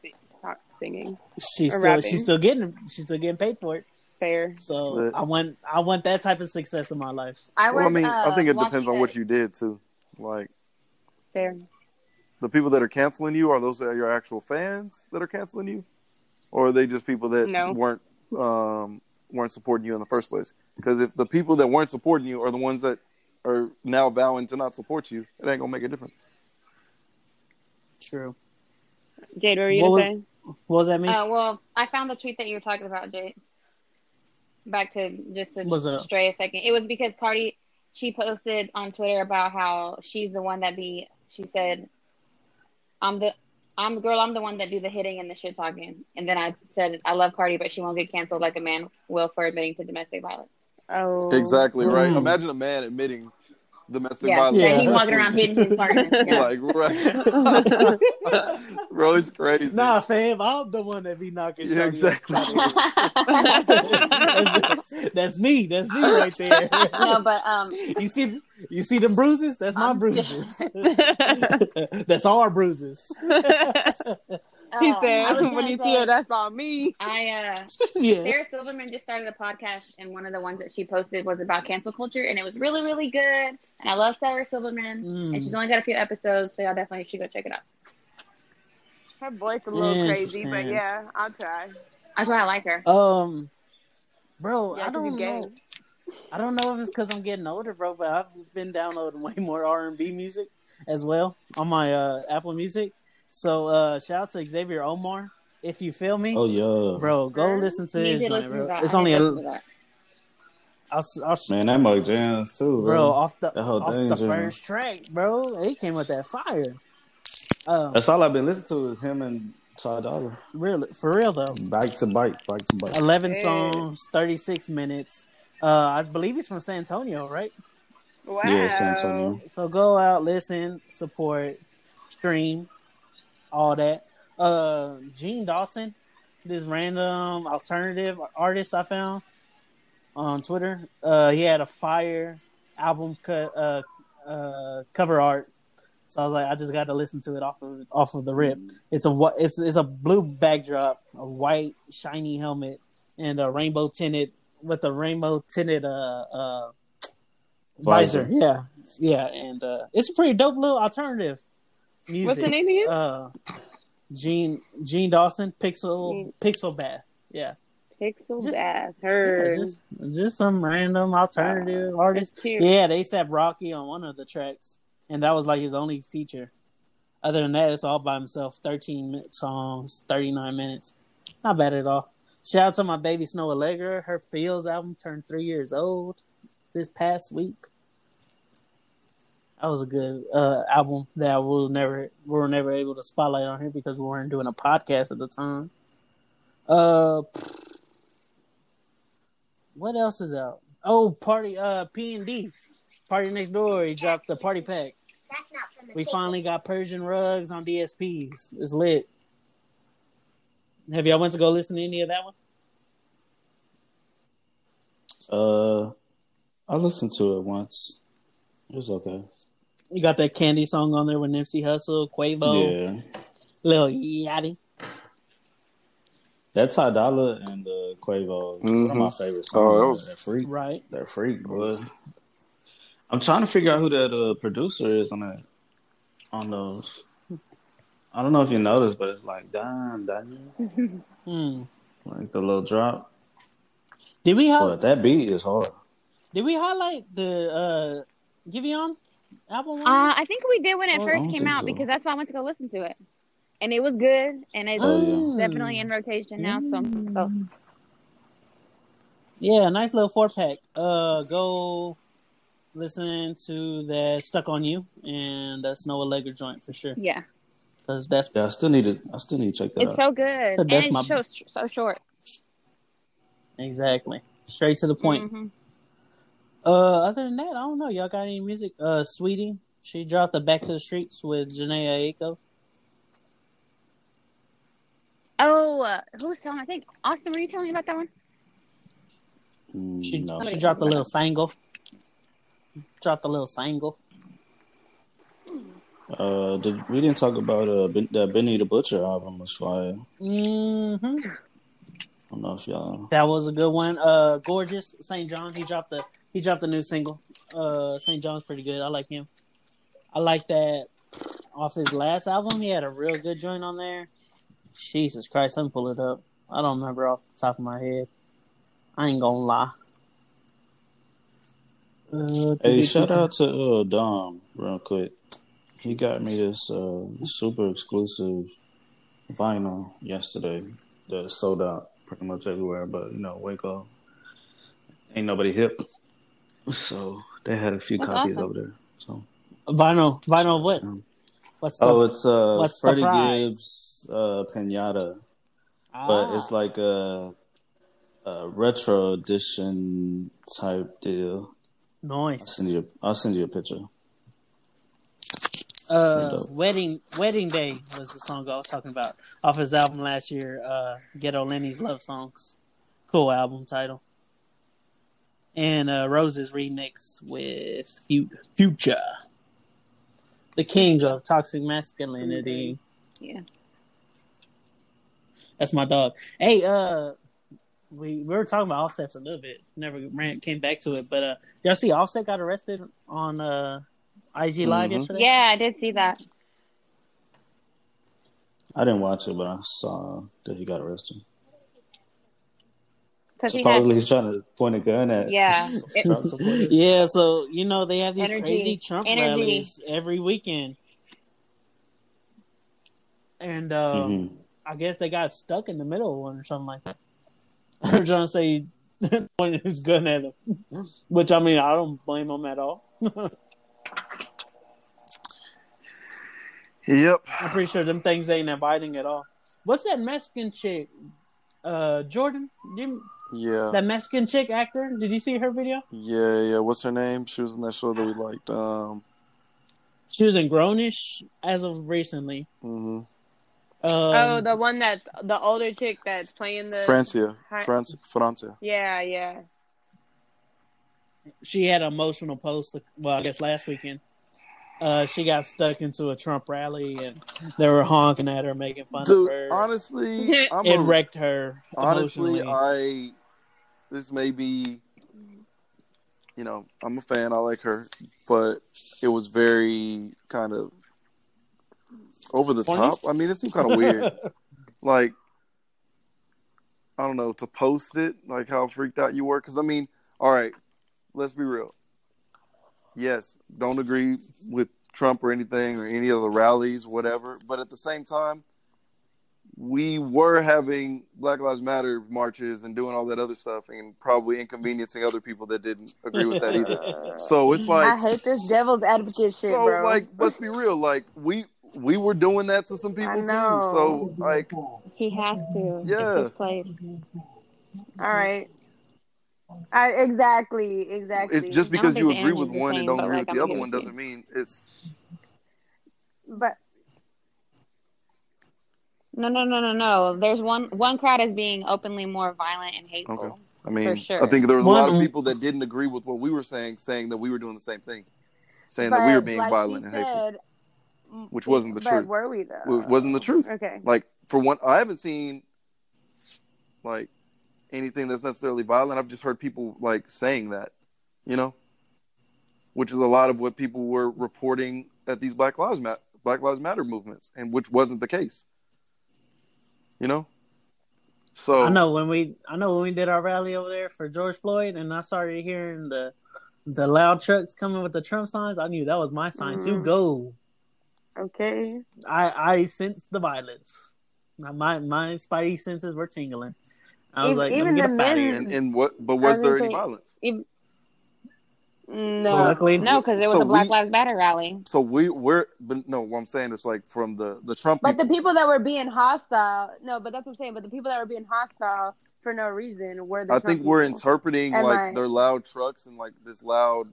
singing? She's still rapping? she's still getting she's still getting paid for it. Fair. So I want I want that type of success in my life. I well, I mean, uh, I think it depends on what you did too. Like, fair. The people that are canceling you are those that are your actual fans that are canceling you, or are they just people that no. weren't um, weren't supporting you in the first place? Because if the people that weren't supporting you are the ones that are now vowing to not support you, it ain't gonna make a difference. True. Jade, what were you what gonna was, say? What was that mean? Uh, well, I found the tweet that you were talking about, Jade back to just to stray a second. It was because Cardi she posted on Twitter about how she's the one that be she said, I'm the I'm the girl, I'm the one that do the hitting and the shit talking. And then I said I love Cardi, but she won't get canceled like a man will for admitting to domestic violence. Oh exactly right. Mm. Imagine a man admitting domestic yeah, violence. Yeah, he walking around hitting his partner. Yeah. like right, bro, it's crazy. Nah, fam, I'm the one that be knocking. Yeah, exactly. that's, that's, me. That's me right there. No, but um, you see, you see them bruises. That's my bruises. that's our bruises. He oh, said, "When you say, see her, that's all me." I uh, yeah. Sarah Silverman just started a podcast, and one of the ones that she posted was about cancel culture, and it was really, really good. And I love Sarah Silverman, mm. and she's only got a few episodes, so y'all definitely should go check it out. Her voice a little crazy, but yeah, I'll try. That's why I like her. Um, bro, yeah, I don't know. I don't know if it's because I'm getting older, bro, but I've been downloading way more R and B music as well on my uh, Apple Music. So uh shout out to Xavier Omar. If you feel me, oh yeah, bro, go listen to his. Joint, bro. It's only a. I'll, I'll, Man, that mug jams too, bro. bro off the off the first track, bro. He came with that fire. Um, That's all I've been listening to is him and Ty Dolla. Really, for real though. Back to bike, back to bike. Eleven hey. songs, thirty six minutes. Uh, I believe he's from San Antonio, right? Wow. Yeah, San Antonio. So go out, listen, support, stream all that. Uh, Jean Dawson, this random alternative artist I found on Twitter. Uh, he had a fire album cut uh, uh, cover art. So I was like, I just got to listen to it off of off of the rip. It's a it's it's a blue backdrop, a white shiny helmet, and a rainbow tinted with a rainbow tinted uh uh visor. visor. Yeah, yeah, and uh, it's a pretty dope little alternative music. What's the name again? Uh, Jean Jean Dawson, Pixel Jean. Pixel Bath. Yeah. Pixel just, Bath. Her. Yeah, just, just some random alternative oh, artist. Yeah, they said Rocky on one of the tracks, and that was like his only feature. Other than that, it's all by himself. Thirteen minute songs, thirty nine minutes. Not bad at all. Shout out to my baby Snoh Aalegra. Her Feels album turned three years old this past week that was a good uh, album that we will never we were never able to spotlight on here because we weren't doing a podcast at the time. Uh, what else is out? Oh, party uh P and D, Party Next Door. He dropped the party pack. That's not from the we finally got Persian rugs on DSPs. It's lit. Have y'all went to go listen to any of that one? Uh, I listened to it once. It was okay. You got that Candy song on there with Nipsey Hussle, Quavo, yeah, Lil Yachty. That's Ty Dolla and uh, Quavo. Mm-hmm. One of my favorite songs. Oh, that was that freak, right? That freak, boy. I'm trying to figure out who that uh, producer is on that on those. I don't know if you noticed, but it's like damn, damn. hmm. Like the little drop. Did we highlight that beat is hard? Did we highlight the uh Giveon album? Uh, I think we did when it oh, first came out so. because that's why I went to go listen to it, and it was good, and it's oh, yeah. definitely in rotation now. So, so. yeah, nice little four pack. Uh, go listen to that "Stuck on You" and that Snoh Aalegra joint for sure. Yeah, because that's yeah. I still need to. I still need to check that. It's out. so good, and it's my... so so short. Exactly, straight to the point. Mm-hmm. Uh, other than that, I don't know. Y'all got any music? Uh, Saweetie, she dropped the "Back to the Streets" with Jhené Aiko. Oh, uh, who was telling? I think Austin. Were you telling me about that one? Mm, she no. she dropped a little single. Dropped a little single. Uh, did, we didn't talk about uh ben, that Benny the Butcher album was fire. Mm-hmm. I don't know if y'all. That was a good one. Uh, gorgeous SAINt JHN. He dropped a he dropped a new single. Uh, SAINt JHN's pretty good. I like him. I like that off his last album. He had a real good joint on there. Jesus Christ, let me pull it up. I don't remember off the top of my head. I ain't gonna lie. Uh, hey, shout out to uh, Dom real quick. He got me this uh, super exclusive vinyl yesterday that sold out pretty much everywhere. But you know, Waco ain't nobody hip, so they had a few That's copies awesome. over there. So vinyl, vinyl, of what? What's the, oh, it's uh, what's Freddie Gibbs uh, Pinata, ah. but it's like a, a retro edition type deal. Nice. I'll send you. I'll send you a picture. Uh, wedding wedding day was the song I was talking about off his album last year. Uh, Ghetto Lenny's love songs, cool album title. And uh, Rose's remix with Future, the king of toxic masculinity. Yeah, that's my dog. Hey, uh, we we were talking about Offset a little bit. Never ran, came back to it, but uh, y'all see Offset got arrested on uh IG Live mm-hmm. yesterday? Yeah, I did see that. I didn't watch it, but I saw that he got arrested. Supposedly, he he's trying to point a gun at. Yeah, yeah. So you know they have these Energy. crazy Trump Energy. rallies every weekend, and uh, mm-hmm. I guess they got stuck in the middle of one or something like that. They're trying to say pointing his gun at him, which I mean I don't blame him at all. Yep. I'm pretty sure them things ain't inviting at all. What's that Mexican chick? Uh, Jordan? You, yeah. That Mexican chick actor? Did you see her video? Yeah, yeah. What's her name? She was in that show that we liked. Um, she was in Grownish as of recently. Mm-hmm. Um, oh, the one that's the older chick that's playing the Francia, France, Francia. Yeah, yeah. She had an emotional post. Well, I guess last weekend uh, she got stuck into a Trump rally and they were honking at her, making fun Dude, of her. Honestly, I'm it a, wrecked her. Honestly, I this may be, you know, I'm a fan. I like her, but it was very kind of over the Funny? top. I mean, it seemed kind of weird. like, I don't know to post it, like how freaked out you were. Because I mean, all right, let's be real yes, don't agree with Trump or anything or any of the rallies, whatever. But at the same time, we were having Black Lives Matter marches and doing all that other stuff and probably inconveniencing other people that didn't agree with that either. so it's like I hate this devil's advocate shit, so, bro. like, let's be real. Like we we were doing that to some people too. So like he has to. Yeah. All right. I, exactly, exactly. It's just because you agree with one same, and don't agree like, with the other one doesn't mean it's. But no, no, no, no, no. There's one one crowd is being openly more violent and hateful. Okay. I mean, for sure. I think there was a lot of people that didn't agree with what we were saying, saying that we were doing the same thing, saying but that we were being like violent and hateful, which wasn't the truth. Were we though? It wasn't the truth. Okay. Like for one, I haven't seen like anything that's necessarily violent. I've just heard people like saying that, you know, which is a lot of what people were reporting at these Black Lives Matter Black Lives Matter movements, and which wasn't the case. You know. So I know when we I know when we did our rally over there for George Floyd, and I started hearing the the loud trucks coming with the Trump signs. I knew that was my sign mm. to go. Okay. I I sensed the violence. My my spidey senses were tingling. I was even, like, even the men. And, and, what? But was there any violence? Even, no, so luckily, no, because it was so a Black we, Lives Matter rally. So we we're but no, what I'm saying is like from the the Trump. But people. the people that were being hostile, no, but that's what I'm saying. But the people that were being hostile for no reason were the. I Trump think we're interpreting Am like I? their loud trucks and like this loud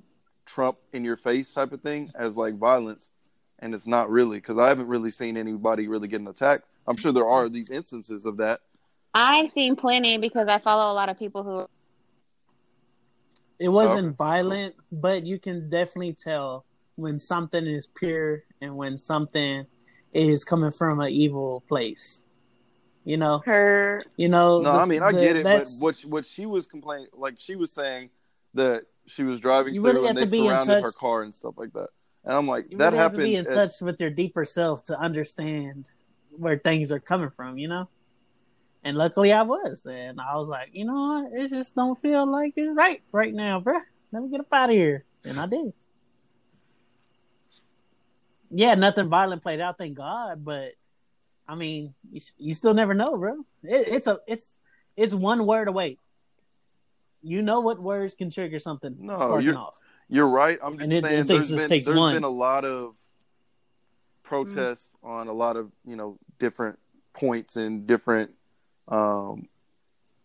Trump in your face type of thing as like violence, and it's not really because I haven't really seen anybody really getting attacked. I'm sure there are these instances of that, I've seen plenty because I follow a lot of people who. It wasn't okay. violent, but you can definitely tell when something is pure and when something is coming from an evil place. You know, her. You know. No, I mean I get it, but what what she was complaining, like she was saying that she was driving you really and they surrounded her car and stuff like that. And I'm like, you that really happened. to be in at, touch with your deeper self to understand where things are coming from. You know. And luckily I was. And I was like, you know what? It just don't feel like it's right right now, bruh. Let me get up out of here. And I did. Yeah, nothing violent played out, thank God. But I mean, you, you still never know, bro. It, it's a it's it's one word away. You know what words can trigger something no, sparking you're, off. You're right. I'm just it, saying it takes, there's, been, there's one. been a lot of protests mm. on a lot of you know different points and different um,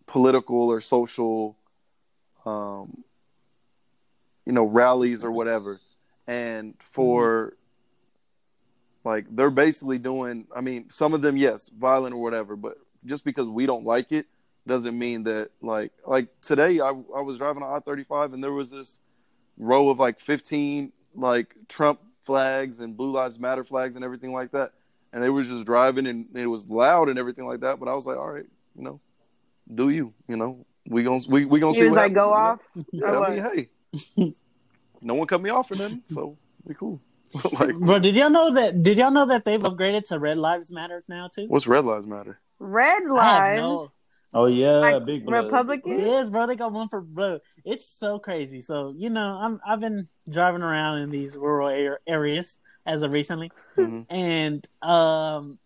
political or social, um, you know, rallies or whatever. And for mm-hmm. like, they're basically doing, I mean, some of them, yes, violent or whatever, but just because we don't like it doesn't mean that, like, like today I, I was driving on I 35 and there was this row of like 15 like Trump flags and Blue Lives Matter flags and everything like that and they were just driving and it was loud and everything like that. But I was like, all right, you know, do you? You know, we gonna we we gonna you see what like happens, go off. Yeah, I mean, hey, no one cut me off for nothing, so we cool. like, bro, did y'all know that? Did y'all know that they've upgraded to Red Lives Matter now too? What's Red Lives Matter? Red Lives. Oh yeah, like big blood. Republican. Yes, bro. They got one for bro. It's so crazy. So you know, I'm I've been driving around in these rural areas as of recently, mm-hmm. and um,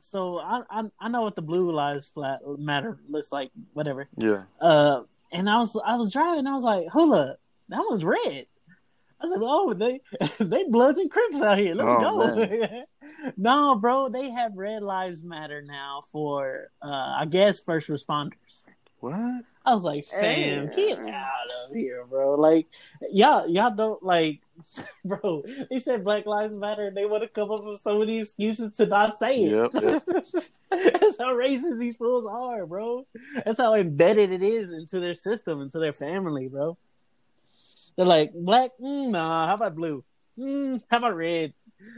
so I, I, I know what the blue lives flat matter looks like, whatever. Yeah. Uh, and I was I was driving, I was like, hold up, that was red. I said, oh, they they Bloods and Crips out here. Let's oh, go. no, bro, they have Red Lives Matter now for uh, I guess first responders. What? I was like, fam, hey. get out of here, bro. Like, y'all, y'all don't like, bro. They said Black Lives Matter, and they want to come up with so many excuses to not say it. Yep, yep. That's how racist these fools are, bro. That's how embedded it is into their system, into their family, bro. They're like, black, mm, nah. How about blue? Mm, how about red?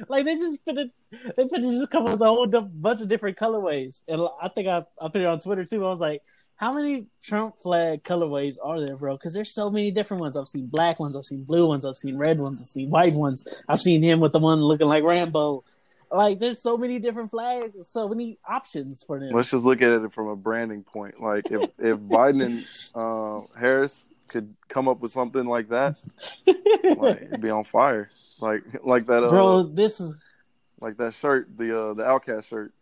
Like they just put it, they put it just come up with a whole bunch of different colorways, and I think I I put it on Twitter too. I was like, how many Trump flag colorways are there, bro? Because there's so many different ones. I've seen black ones, I've seen blue ones, I've seen red ones, I've seen white ones. I've seen him with the one looking like Rambo. Like, there's so many different flags, so many options for them. Let's just look at it from a branding point. Like, if if Biden and uh, Harris could come up with something like that, like, it'd be on fire. Like, like that. Uh, bro, this is like that shirt, the uh, the OutKast shirt.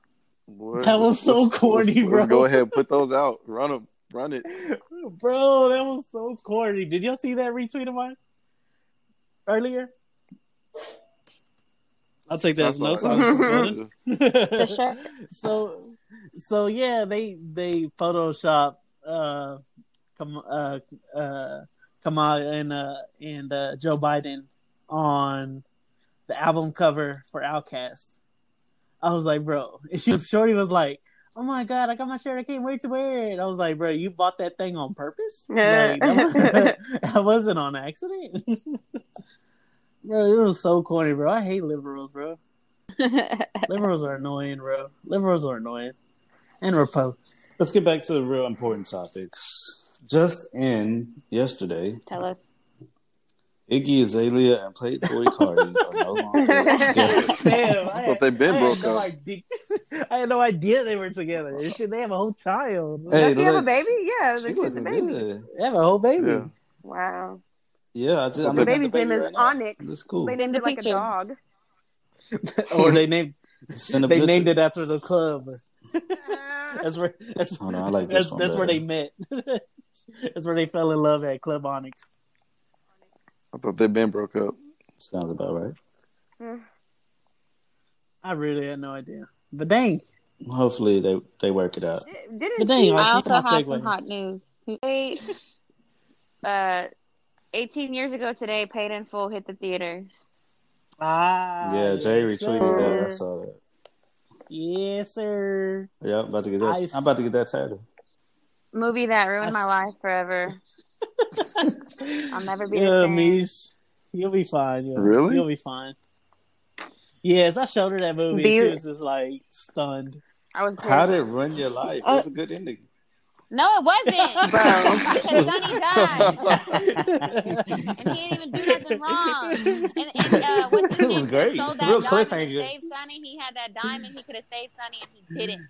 Boy, that was so corny, let's, bro. Let's go ahead, put those out, run them, run it, bro. That was so corny. Did y'all see that retweet of mine earlier? I'll take that as no silence. so, so yeah, they they Photoshop uh, uh, uh, Kamala and uh, and uh, Joe Biden on the album cover for OutKast. I was like, bro, and she was Shorty was like, oh my god, I got my shirt, I can't wait to wear it. I was like, bro, you bought that thing on purpose? Yeah, like, that, was, wasn't on accident. bro, it was so corny, bro. I hate liberals, bro. liberals are annoying, bro. Liberals are annoying, and Republicans. Let's get back to the real important topics. Just in yesterday, tell us. Iggy Azalea and Playboi Carti are no longer together. I thought they been broke no up. Idea. I had no idea they were together. They have a whole child. Hey, Does she have a baby? Yeah, they have a baby. Good. They have a whole baby. Yeah. Wow. Yeah, I just, the baby's name is right Onyx. That's cool. They named it like a dog. or they named they named it after the club. that's where that's, oh, no, like that's, that's where they met. that's where they fell in love at Club Onyx. I thought they'd been broke up. Sounds about right. Mm. I really had no idea. But dang. Hopefully they they work it out. Didn't but dang, I also have some hot news. They, uh, 18 years ago today, Paid in Full hit the theaters. Ah, yeah, Jay retweeted that. I saw that. Yes, sir. Yeah, I'm about to get that. I... am about to get that title. Movie that ruined I... my life forever. I'll never be yeah, the same. Mish, you'll be fine. You'll, really? You'll be fine. Yes, I showed her that movie. Be- she was just like stunned. I was. How did it run your life? Uh, it was a good ending. No, it wasn't, bro. because Sonny died, and he didn't even do nothing wrong. And, and uh, what's his it was great. Sold that Real diamond to save Sonny. He had that diamond. He could have saved Sonny, and he didn't.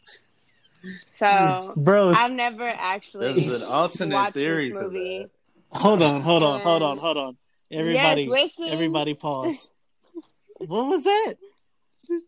So, bro, I've never actually. There's an alternate theory to that. Hold on, hold on, hold on, hold on. Everybody, yes, everybody, pause. what was that?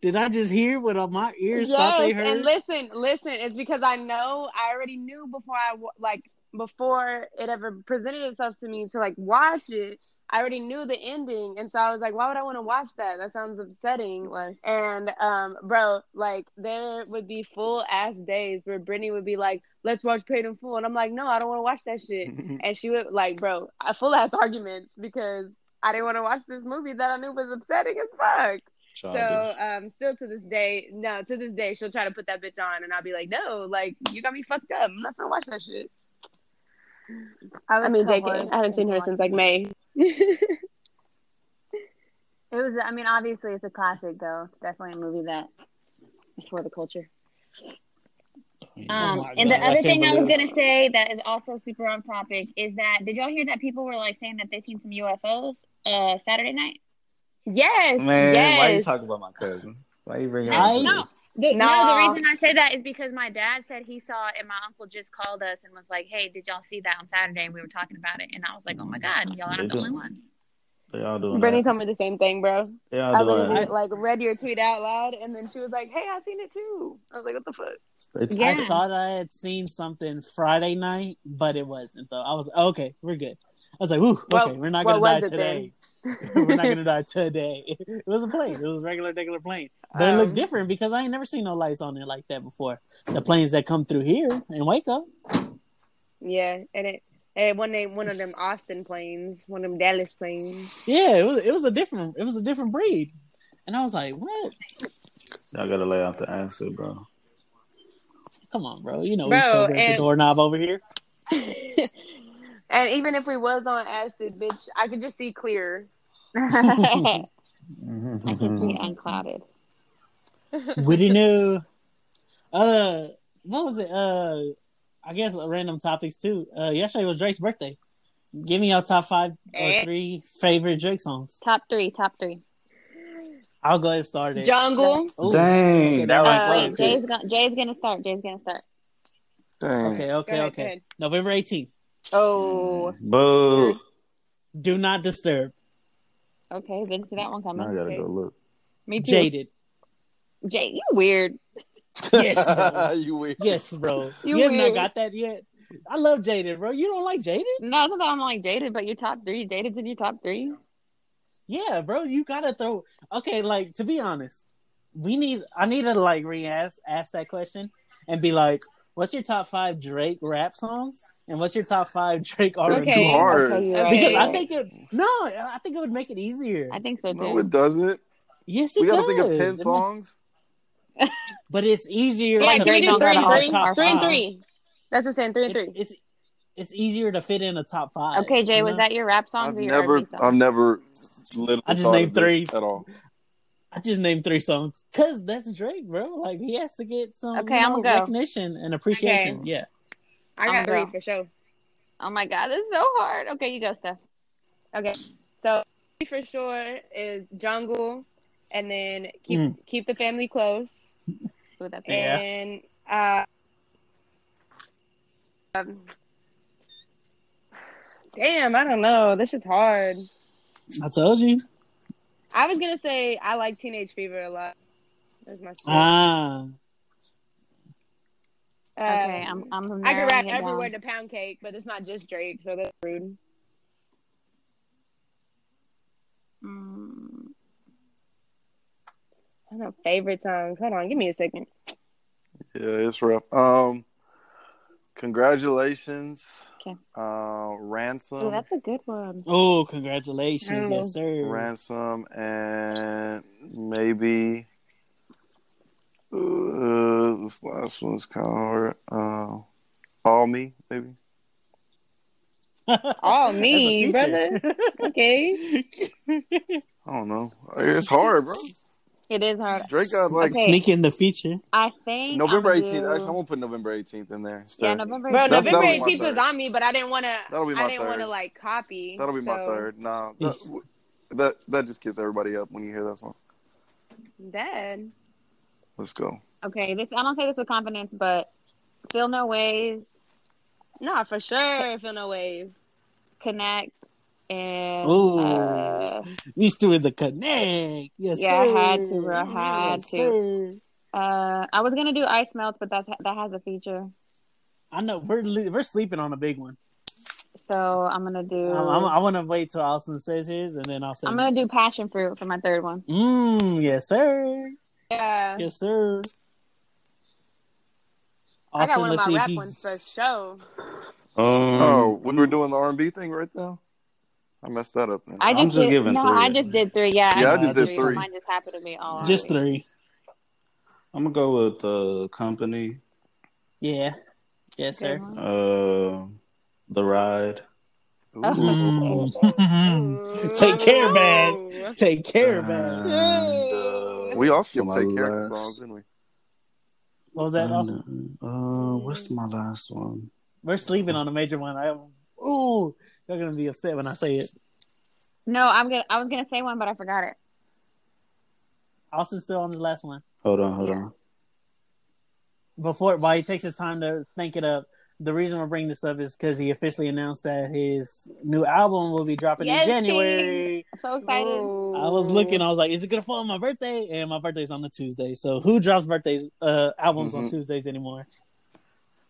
Did I just hear what my ears yes, thought they heard? And listen, listen, it's because I know I already knew before I like before it ever presented itself to me to like watch it. I already knew the ending, and so I was like, "Why would I want to watch that? That sounds upsetting." like And um, bro, like there would be full ass days where Brittany would be like, "Let's watch Paid in Full," and I'm like, "No, I don't want to watch that shit." and she would like, bro, full ass arguments because I didn't want to watch this movie that I knew was upsetting as fuck. Childish. So um, still to this day, no, to this day, she'll try to put that bitch on, and I'll be like, "No, like you got me fucked up. I'm not gonna watch that shit." I, I mean, JK, I haven't seen her since like May. it was. I mean, obviously, it's a classic, though. Definitely a movie that is for the culture. Um, oh and the other thing I was gonna say that is also super on topic is that did y'all hear that people were like saying that they seen some UFOs uh Saturday night? Yes, man. Yes. Why you talking about my cousin? Why you bringing? I, no, the, no. no, the reason I say that is because my dad said he saw it, and my uncle just called us and was like, "Hey, did y'all see that on Saturday?" And we were talking about it, and I was like, "Oh my god, y'all aren't the only one." They all doing. Brittany that. told me the same thing, bro. Yeah, I literally like read your tweet out loud, and then she was like, "Hey, I seen it too." I was like, "What the fuck?" Yeah. I thought I had seen something Friday night, but it wasn't. Though I was okay. We're good. I was like, "Ooh, okay, well, we're not gonna die today." Then? We're not gonna die today. It was a plane. It was a regular, regular plane, but um, it looked um, different because I ain't never seen no lights on it like that before. The planes that come through here in Waco. Yeah, and it and one name one of them Austin planes, one of them Dallas planes. Yeah, it was it was a different it was a different breed, and I was like, what? Y'all gotta lay out the answer, bro. Come on, bro. You know bro, we so there's a doorknob over here. and even if we was on acid, bitch, I could just see clear. I can see unclouded. What do you know? Uh, what was it? Uh, I guess random topics too. Uh, yesterday was Drake's birthday. Give me your top five or eh? three favorite Drake songs. Top three. Top three. I'll go ahead and start it. Jungle. Ooh. Dang, that uh, wait, Jay's gonna Jay's gonna start. Jay's gonna start. Dang. Okay, okay, ahead, okay. November eighteenth. Oh. Boo. Do not disturb. Okay, didn't see that one coming. I gotta okay. go look. Me too. Jaded. Jay, you weird. yes, bro. you weird. Yes, bro. You, you have not got that yet. I love Jaded, bro. You don't like Jaded? No, not that I'm like Jaded, but your top three. Jaded's in your top three. Yeah, bro. You gotta throw. Okay, like to be honest, we need. I need to like re-ask ask that question and be like, "What's your top five Drake rap songs?" And what's your top five Drake artists? Okay. too hard. Okay, right. Because I think it no, I think it would make it easier. I think so too. No, it doesn't. Yes, it we does. We gotta think of ten songs. but it's easier. Yeah, three, three, three, three, three, and three. That's what I'm saying. Three and three. it's it's easier to fit in a top five. Okay, Jay, was know? that your rap song? I've never, I've never. I just named three at all. I just named three songs because that's Drake, bro. Like he has to get some okay, you know, recognition and appreciation. Okay. Yeah, I got three for sure. Oh my god, this is so hard. Okay, you go, Steph. Okay, so for sure is Jungle, and then keep mm. keep the family close. Ooh, and uh, um, damn, I don't know. This is hard. I told you. I was gonna say I like Teenage Fever a lot. That's my ah. Okay, I'm. I'm I can rap everywhere to pound cake, but it's not just Drake, so that's rude. Mm. I don't know favorite songs. Hold on, give me a second. Yeah, it's rough. Um, congratulations. Okay. Uh, ransom. Oh, that's a good one. Oh, congratulations, yes sir. Ransom and maybe uh, this last one's kind of hard. Uh, all me, maybe. all me, brother. okay. I don't know. It's hard, bro. It is hard. Drake got like okay. sneak in the feature. I think November eighteenth. Actually, I'm gonna put November eighteenth in there. Yeah, November. Bro, November eighteenth was on me, but I didn't want to. That'll be my I didn't want to like copy. That'll be so. my third. No, that, that that just gets everybody up when you hear that song. Dead. Let's go. Okay, this I don't say this with confidence, but feel no ways. No, for sure, feel no ways. Connect and Ooh, uh, we still the connect. Yes, yeah, sir. I had to. I had yes, to. Uh, I was gonna do ice melts, but that that has a feature. I know we're we're sleeping on a big one. So I'm gonna do. I'm, I'm, i want to wait till Austin says his, and then I'll say. I'm gonna do passion fruit for my third one. Mmm. Yes, sir. Yeah. Yes, sir. Austin, I got one of my rap ones for show. Um, oh, when we're doing the R&B thing right now. I messed that up. Then. I just, just did, giving no, three. I just did three. Yeah, yeah, I, I just did three. three. Mine just happened to me all. Just three. I'm gonna go with uh, company. Yeah. Yes, sir. Uh, the ride. Mm. Take care, man. Take care, man. Uh, we all skipped take care last... songs, didn't we? What was that? Awesome? Uh, what's my last one? We're sleeping on a major one. I ooh, you're gonna be upset when I say it. No, I'm gonna. I was gonna say one, but I forgot it. Austin's still on his last one. Hold on, hold yeah. on. Before, while he takes his time to think it up, the reason we're bringing this up is because he officially announced that his new album will be dropping yes, in January. I'm so excited! I was looking. I was like, "Is it gonna fall on my birthday?" And my birthday's on the Tuesday. So who drops birthdays uh, albums mm-hmm. on Tuesdays anymore?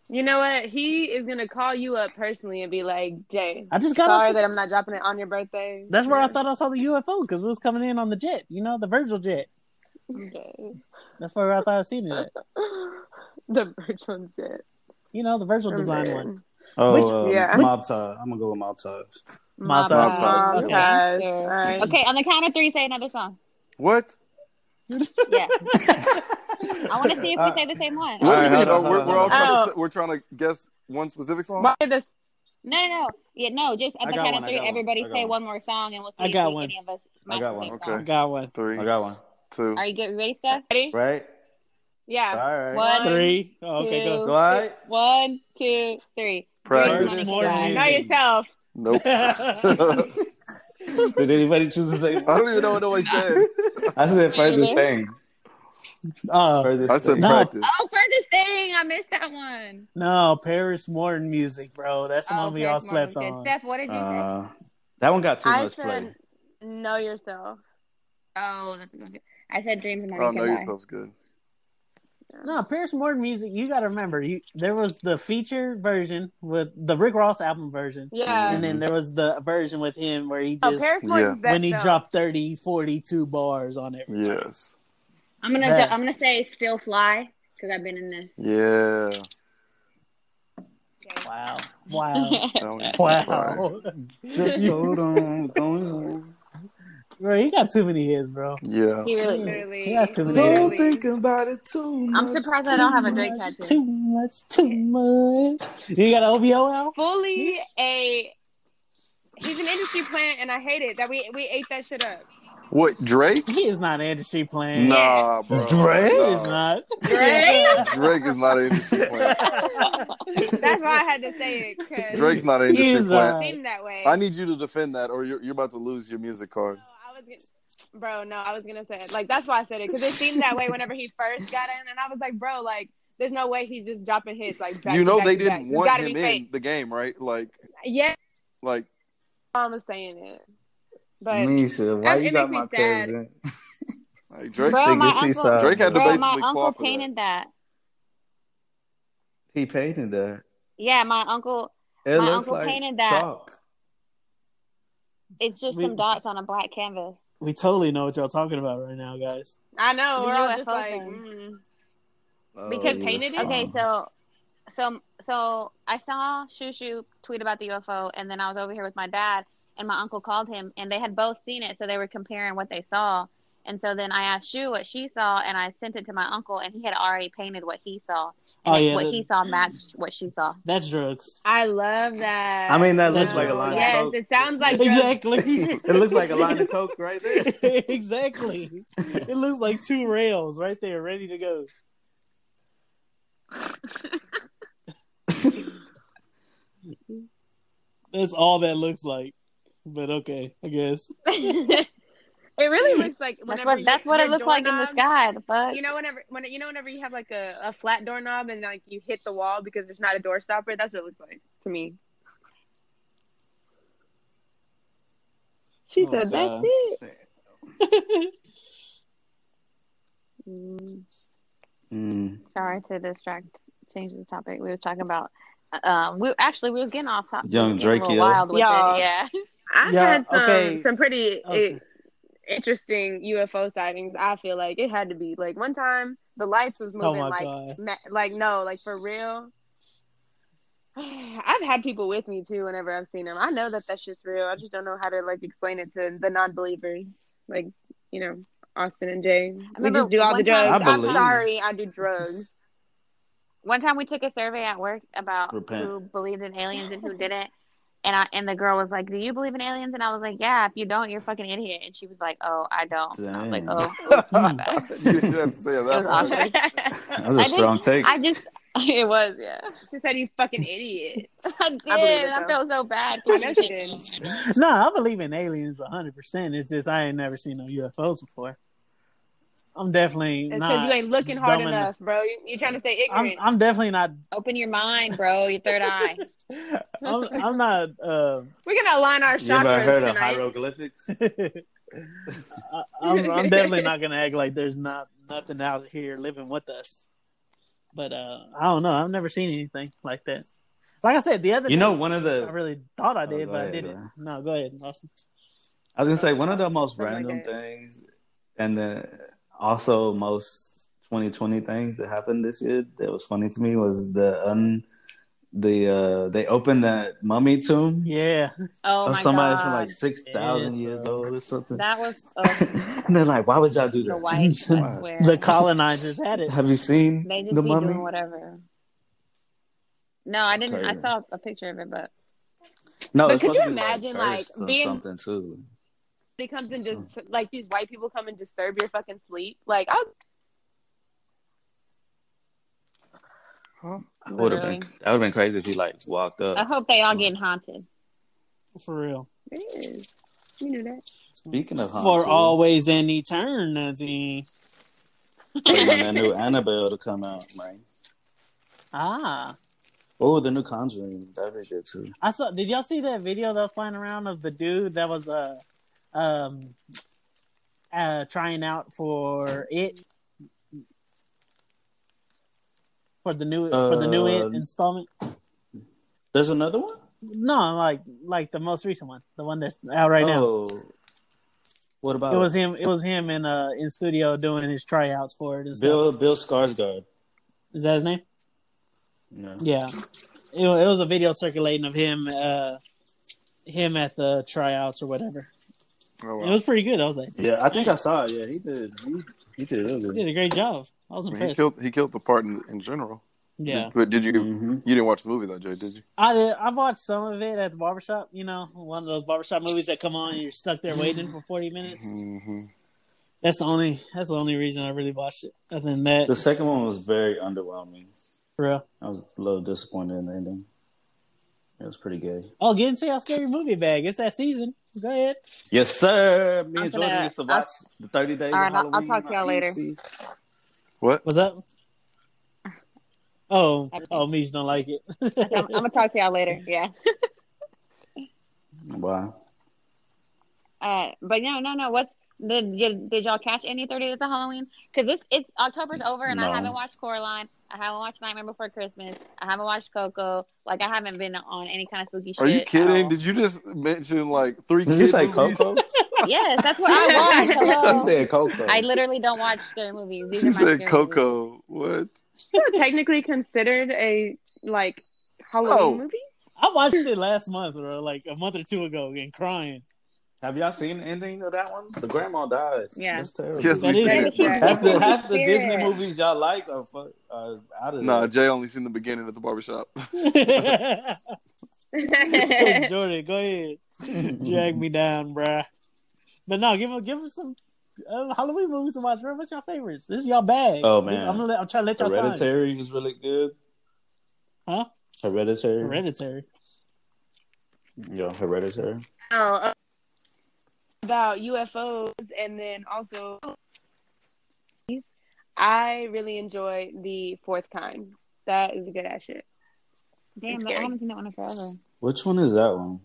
You know what? He is gonna call you up personally and be like, "Jay, I just got sorry that I'm not dropping it on your birthday." That's where I thought I saw the UFO because we was coming in on the jet. You know, the Virgil jet. Okay. That's where I thought I seen it. the Virgil jet. You know, the Virgil oh, design one. Oh, Which, uh, yeah. Mob tie. I'm gonna go with mob ties. Mob, mob ties. Mob okay. ties. All right. Okay, on the count of three, say another song. What? yeah. I want to see if we say the same one. All right, we're, we're, all trying oh. to, we're trying to guess one specific song. Why this? No, no, no. Yeah, no. Just at the count of three, everybody say one. one. more song, and we'll see I got if one. any of us. I got one. Okay. I got one. Three. I got one. Two. Are you get ready, Steph? Ready? Right. Yeah. All right. One, three. Oh, okay, two, go. Right. One, two, three. Practice. Know yourself. Nope. Did anybody choose the same? I don't even know what I said. I said furthest thing. Uh, I said no. practice. Oh, furthest thing. I missed that one. No, Paris Morton music, bro. That's the oh, one we all slept Morton. on. Steph, what did you uh, say? That one got too I much said, play. Know yourself. Oh, that's a good. I said dreams and Oh, know yourself's good. No, Paris Morton music. You got to remember, you, there was the feature version with the Rick Ross album version. Yeah. And then mm-hmm. there was the version with him where he oh, just oh, yeah. when he dropped 30, 42 bars on it. Yes. I'm gonna I'm gonna say still fly because I've been in this. Yeah. Wow. Wow. wow. Just hold on. Going on. Bro, he got too many hits, bro. Yeah. He really, really. He got too many Don't hits. think about it too much. I'm surprised I don't have a Drake tattoo. Too much, too much. You got an OVO out? Fully a. He's an industry plant, and I hate it that we we ate that shit up. What Drake? He is not an industry plant. Nah, bro. Drake? Nah. is not. Drake? Drake is not an industry plant. That's why I had to say it Drake's not an industry is plant. not. it that way. I need you to defend that, or you're, you're about to lose your music card. No, I was gonna, bro. No, I was gonna say it. Like that's why I said it because it seemed that way whenever he first got in, and I was like, bro, like there's no way he's just dropping hits like. Back you know back they didn't You want him in fake. the game, right? Like, Yeah, like I was saying it, but Nisha, why you got my cousin? like Drake. Bro, my uncle, Drake had to bro, basically my claw uncle for that. painted that. He painted that. Yeah, my uncle. It My looks uncle like painted that. chalk. It's just We- some dots on a black canvas. We totally know what y'all talking about right now, guys. I know The we're all just UFO like, thing. mm. Oh, Because he painted was it? Okay, so so so I saw Shushu tweet about the UFO, and then I was over here with my dad, and my uncle called him, and they had both seen it, so they were comparing what they saw. And so then I asked Shu what she saw, and I sent it to my uncle, and he had already painted what he saw, and Oh, yeah, what the- he saw matched what she saw. That's drugs. I love that. I mean, that looks No, like a line of coke. Yes, coke. it sounds like drugs. exactly. it looks like a line of coke right there. exactly. It looks like two rails right there, ready to go. That's all that looks like. But okay, I guess. It really looks like That's whenever what that's you- what it looks like in the sky. The fuck. You know, whenever when you know whenever you have like a, a flat doorknob and like you hit the wall because there's not a door stopper. That's what it looks like to me. She Oh, said, "That's God. it." Mm, Mm. sorry to distract. Change the topic. We were talking about. Um, we actually we were getting off topic. Young we were getting a little Drake, wild with Y'all. it. Yeah. I've Yeah, had some okay. some pretty Okay. Interesting UFO sightings. I feel like it had to be like one time the lights was Oh moving my like God. ma- like no like for real. I've had people with me too whenever I've seen them. I know that that's just real. I just don't know how to like explain it to the non-believers, like you know Austin and Jay. We remember just do all the one time- drugs. I I'm sorry, I do drugs. One time we took a survey at work about Repent. who believed in aliens and who didn't. And I and the girl was like, "Do you believe in aliens?" And I was like, "Yeah. If you don't, you're a fucking idiot." And she was like, "Oh, I don't." And I was like, "Oh, oops, my bad." you didn't have say it It that was awkward. That was a I strong take. I just, it was, yeah. she said, "You fucking idiot." I did. I it, I, felt so bad. I know she did. No, I believe in aliens hundred percent. It's just I ain't never seen no UFOs before. I'm definitely It's not. because you ain't looking hard dumb enough, bro. You, you're trying to stay I'm, ignorant. I'm definitely not. Open your mind, bro. Your third eye. I'm, I'm not. Uh, We're gonna align our you ever chakras heard of hieroglyphics? I, I'm, I'm definitely not gonna act like there's not nothing out here living with us. But uh, I don't know. I've never seen anything like that. Like I said, the other You day, know, one of the I really thought I Oh, did, go but I didn't. bro. No, go ahead, Austin. I was gonna say one of the most Something random that. things, and then also most 2020 things that happened this year that was funny to me was the un the uh they opened that mummy tomb Yeah, Oh of my somebody god. from like six thousand Yes, years bro. old or something. that was oh, and they're like, why would y'all do the that? white. I swear. the colonizers had it. Have you seen They just the be mummy? doing whatever. No, I didn't. I saw a picture of it, but No, But it's could you to be imagine, like, like, being- something too. They comes and just like these white people come and disturb your fucking sleep. Like I I would have Literally. been that would have been crazy if he like walked up. I hope they all getting haunted. For real. it is. You knew that. Speaking of For always and eternity. waiting on that new Annabelle to come out, man. Ah. Oh, the new Conjuring, that'd be good too. I saw. Did y'all see that video that was flying around of the dude that was uh, um, uh, trying out for it for the new for the new Uh, it installment? There's another one. No, like like the most recent one, the one that's out right now. oh, what about It was him. It was him in uh in studio doing his tryouts for it. And Bill stuff. Bill Skarsgård? Is that his name? No. Yeah. it, it was a video circulating of him, uh, him at the tryouts or whatever. Oh, wow. It was pretty good. I was like, yeah, I think I saw it. Yeah, he did. He, he did really good. He did a great job. I was impressed. He killed. He killed the part in, in general. Yeah. Did, but did you? Mm-hmm. You didn't watch the movie though, Jay? Did you? I did. I watched some of it at the barbershop. You know, one of those barbershop movies that come on and you're stuck there waiting for forty minutes. Mm-hmm. That's the only. That's the only reason I really watched it. Other than that, the second one was very underwhelming. For real, I was a little disappointed in the ending. It was pretty gay. Oh, get into our scary movie bag. It's that season. Go ahead. Yes, sir. Me I'm and Jordan used to watch I'll, the 30 days. All right, I'll, I'll, talk to y'all later. What? What's up? Oh, oh, Mish don't like it. I'm, I'm, gonna talk to y'all later. Yeah. wow. Uh, but no, no, no. What's did, did, did y'all catch any Thirty Days of Halloween? Because this it's October's over and no. I haven't watched Coraline. I haven't watched Nightmare Before Christmas. I haven't watched Coco. Like I haven't been on any kind of spooky shit. Are you kidding? Did you just mention like three? Did you say Coco? yes, that's what I watch. Hello. You said Coco. I literally don't watch scary movies. These you said Coco. Movies. What? technically considered a like Halloween oh. movie. I watched it last month or like a month or two ago and crying. Have y'all seen anything of that one? The grandma dies. Yeah, that's terrible. Yes, we did. Half the, half the Disney movies y'all like are, are out of. Nah, Jay only seen the beginning at the barbershop. Jordan, go ahead, drag me down, bruh. But no, give him give him some uh, Halloween movies to watch. What's your favorites? This is y'all bag. Oh man, I'm, gonna, let, I'm trying to let y'all. See. Hereditary sign. was really good. Huh? Hereditary. Hereditary. Yeah, Hereditary. Oh, uh, about UFOs and then also I really enjoy the fourth kind. That is a good ass shit. Damn, I haven't seen that one in forever. Which one is that one?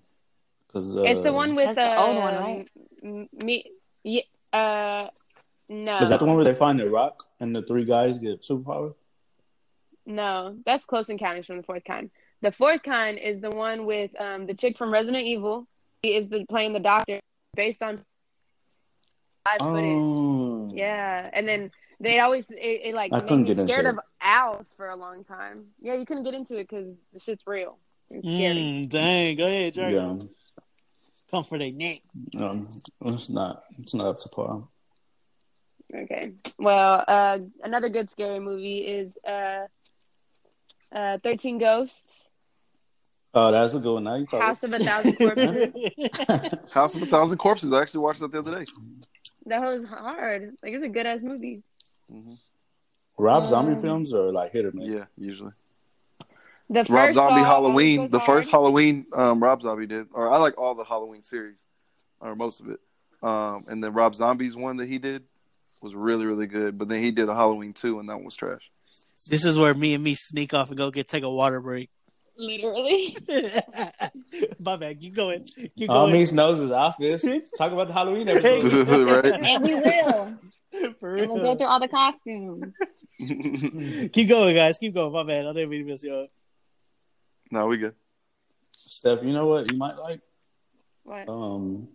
Cause uh, it's the one with the, old one, right? Me, yeah, uh, no. Is that the one where they find the rock and the three guys get superpowers? No, that's Close Encounters from the fourth kind. The fourth kind is the one with um, the chick from Resident Evil. He is the, playing the doctor based on live oh. footage. Yeah, and then they always it, it like I made me scared of owls for a long time. Yeah, you couldn't get into it because the shit's real. It's scary. Mm, dang, go ahead, Jerry. Yeah. Come for their neck. Um, it's not. It's not up to par. Okay. Well, uh, another good scary movie is uh, uh, Thirteen Ghosts. Oh, that's a good one. Now you House of a Thousand Corpses. House of a Thousand Corpses. I actually watched that the other day. That was hard. Like it's a good ass movie. Mm-hmm. Rob um, Zombie films are like hit or miss. Yeah, usually. The Rob Zombie Halloween, the first Halloween, um, Rob Zombie did, or I like all the Halloween series, or most of it. Um, and then Rob Zombie's one that he did was really, really good. But then he did a Halloween two, and that one was trash. This is where me and me sneak off and go get take a water break. Literally. My bad. Keep going. Keep All going. Means knows his office. Talk about the Halloween episode. right? And we will. For and we'll go through all the costumes. Keep going, guys. Keep going. My bad. I didn't mean to miss you up. No, we good. Steph, you know what you might like? What? Um,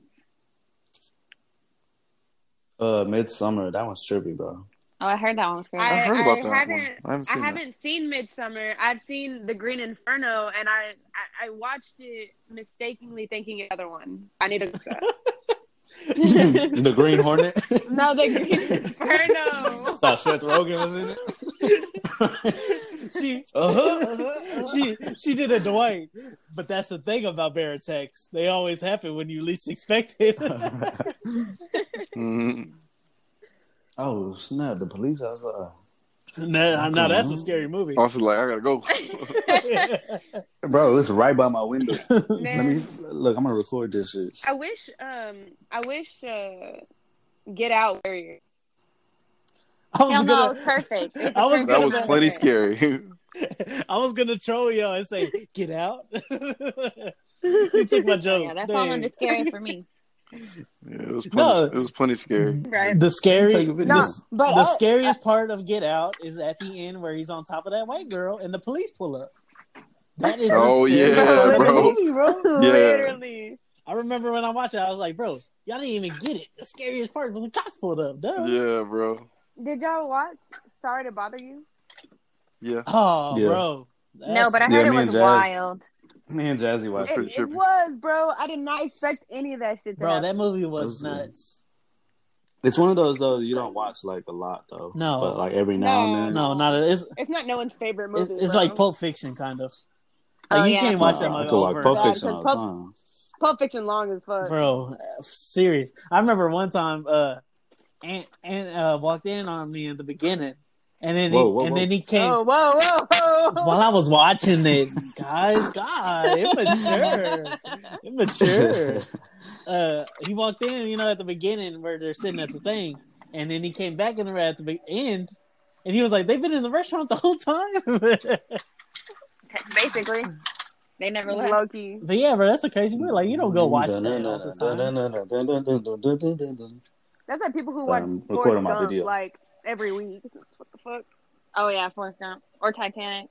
uh, Midsommar. That one's trippy, bro. Oh, I heard that one was great. I, I heard about I that haven't, one. I haven't seen, I haven't seen Midsommar. I've seen The Green Inferno, and I, I, I watched it mistakenly thinking the other one. I need to. the Green Hornet. no, the Green Inferno. Thought Seth Rogen was in it. she, uh-huh, uh-huh. she, she did a Dwight, but that's the thing about Baritex. They always happen when you least expect it. mm-hmm. Oh snap! The police outside. Now, now that's a scary movie. I was like, I gotta go. Bro, it's right by my window. Let me look. I'm gonna record this shit. I wish, um, I wish, uh, Get Out Warrior. I was Hell gonna, no, it was perfect. It was I was that was plenty scary. I was gonna troll y'all and say, "Get out." he took my joke. Yeah, that's all under scary for me. Yeah, it was plenty, no, it was plenty scary. Right. The scary, no, but the uh, scariest part of Get Out is at the end where he's on top of that white girl and the police pull up. That is oh yeah, bro. Movie, bro. Yeah. Literally. I remember when I watched it, I was like, bro, y'all didn't even get it. The scariest part when the cops pulled up. Duh. Yeah, bro. Did y'all watch Sorry to Bother You? Yeah. Oh, yeah. bro. That's, no, but I heard yeah, it was wild. Me and Jazzy watched it. It, it was, bro. I did not expect any of that shit. bro, happen. that movie was, was nuts. It's one of those though you don't watch like a lot though. No, but like every now no, and then. No, not a, it's. It's not no one's favorite movie. It's, it's like Pulp Fiction, kind of. Like, oh, you yeah. can't watch that movie. I could watch Pulp Fiction all the time. Pulp Fiction long as fuck, bro. Serious. I remember one time, uh, and and uh, walked in on me in the beginning, and then whoa, he, whoa, and whoa. then he came. Oh, whoa, whoa, whoa! While I was watching it, guys, God, immature, immature. Uh, he walked in, you know, at the beginning where they're sitting at the thing, and then he came back in the at the end, and he was like, "They've been in the restaurant the whole time." Basically. They never left. Low key. But yeah, bro, that's a crazy movie. Like you don't go watch that all the time. That's like people who so watch Forrest Gump like every week. What fuck? Oh yeah, Forrest Gump or Titanic.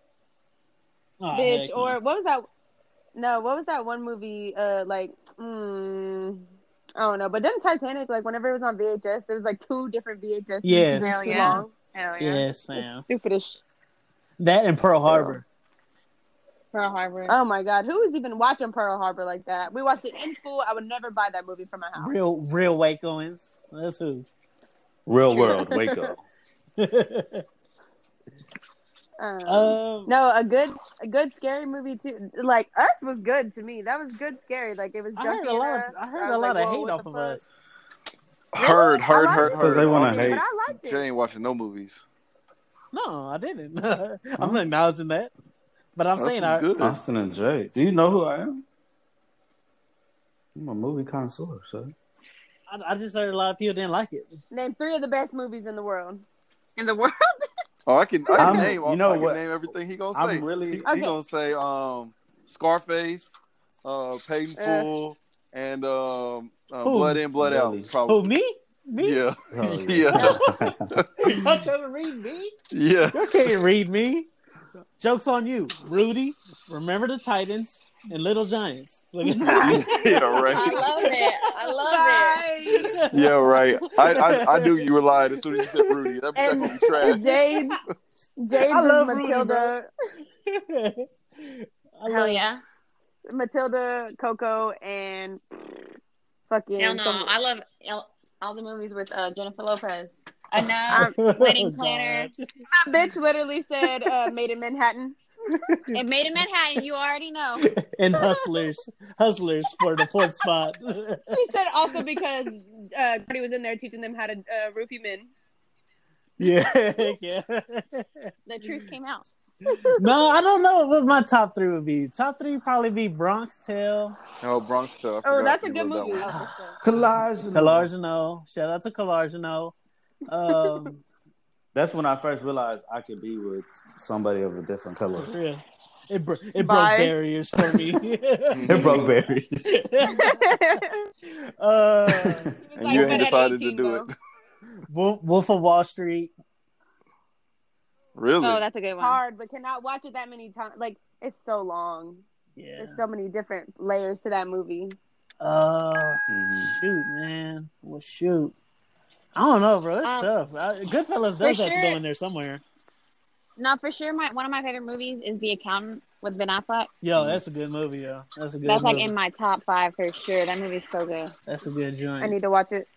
Oh, Bitch, or what was that? No, what was that one movie? Uh, like, mm, I don't know. But then Titanic, like, whenever it was on VHS, there was like two different VHS. Yes, hell yeah, hell yeah. Yes, fam. Stupidest. That and Pearl Harbor. Pearl Harbor. Oh my god, who is even watching Pearl Harbor like that? We watched it in school. I would never buy that movie for my house. Real, real Wacoans. That's who. Real world Waco. Um, um, no, a good, a good scary movie too. Like Us was good to me. That was good scary. Like it was. I heard a lot. Of, I heard a lot like, of hate off of Us. Heard, heard, heard, heard. They want to hate. But I liked it. Jay ain't watching no movies. No, I didn't. I'm not acknowledging that. But I'm saying, I, good. Austin and Jay. Do you know who I am? I'm a movie connoisseur, so. I, I, just heard a lot of people didn't like it. Name three of the best movies in the world. In the world? oh, I can. I can name. You know I what? name everything he gonna say. I'm really. He, okay. he gonna say um, Scarface, uh, Paid in uh, Full, and um, uh, Blood In, Blood Out. Probably. Who me? Me? Yeah. Oh, yeah. Y'all trying to read me? Yeah. You can't read me. Joke's on you, Rudy. Remember the Titans and Little Giants. Look at yeah, right. I love it. I love it. Yeah, right. I, I, I knew you were lying as soon as you said Rudy. That, and that's trash. Jade, Jade I love Matilda. Rudy, Hell yeah. Matilda, Coco, and fucking. Hell no! I love all the movies with uh, Jennifer Lopez. Enough wedding planner. My bitch literally said uh, "Maid in Manhattan." It maid in Manhattan. You already know. And hustlers, hustlers for the fourth spot. she said also because uh, Cardi was in there teaching them how to uh, roofie men. Yeah, yeah. The truth came out. no, I don't know what my top three would be. Top three probably be Bronx Tale. Oh, Bronx Tale. Oh, that's a good movie. Collage. Collage. Shout out to Collage. Um, That's when I first realized I could be with somebody of a different color. Yeah. It, bro- it broke barriers for me. it broke barriers. uh, and you ain't decided 18, to do though. it. Wolf, Wolf of Wall Street. Really? Oh, that's a good one. Hard, but cannot watch it that many times. Like it's so long. Yeah. There's so many different layers to that movie. Uh, mm-hmm. shoot, man. Well, shoot. I don't know, bro. It's um, tough. Uh, Goodfellas does have sure, to go in there somewhere. No, for sure. My one of my favorite movies is The Accountant with Ben Affleck. Yo, that's a good movie, yo. That's a good. That's movie. like in my top five for sure. That movie's so good. That's a good joint. I need to watch it.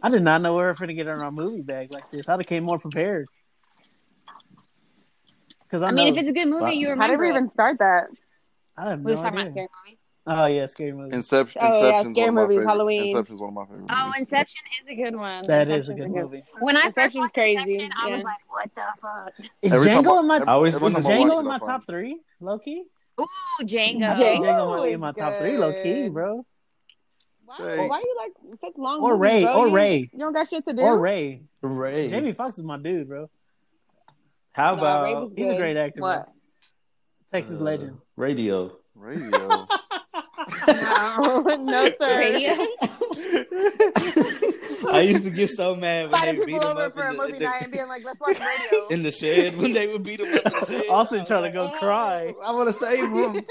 I did not know we were going to get on our movie bag like this. I'd have came more prepared. Because I, I mean, if it's a good movie, wow. you remember. How did we even start that? I have we no talking idea. about scary movie. Oh yeah, scary movie. Inception. Oh Inception's yeah, scary movies. Halloween. Inception's one of my favorite. Oh, Inception is a good one. That is a good movie. When I Inception's first watched crazy. Inception, I was like, "What the fuck?" Is Every Django in my every- I always is time was I watch Django in my top three? Low key. Ooh, Django. I Django Django might be in my is top three. Low key, bro. Wow, Jay. why you like such long? Or movies, Ray, bro? or You- Ray. You don't got shit to do. Or Ray. Ray. Jamie Foxx is my dude, bro. How about Ray was he's a great actor. bro. What? Texas Uh, legend. Radio. Radio. No, no, sir. Radio. I used to get so mad when they Fighting beat people him over up for a in the, movie the- night and being like, "Let's watch radio." in the shed when they would beat him up in the shed. Also trying to go cry. I want to save him.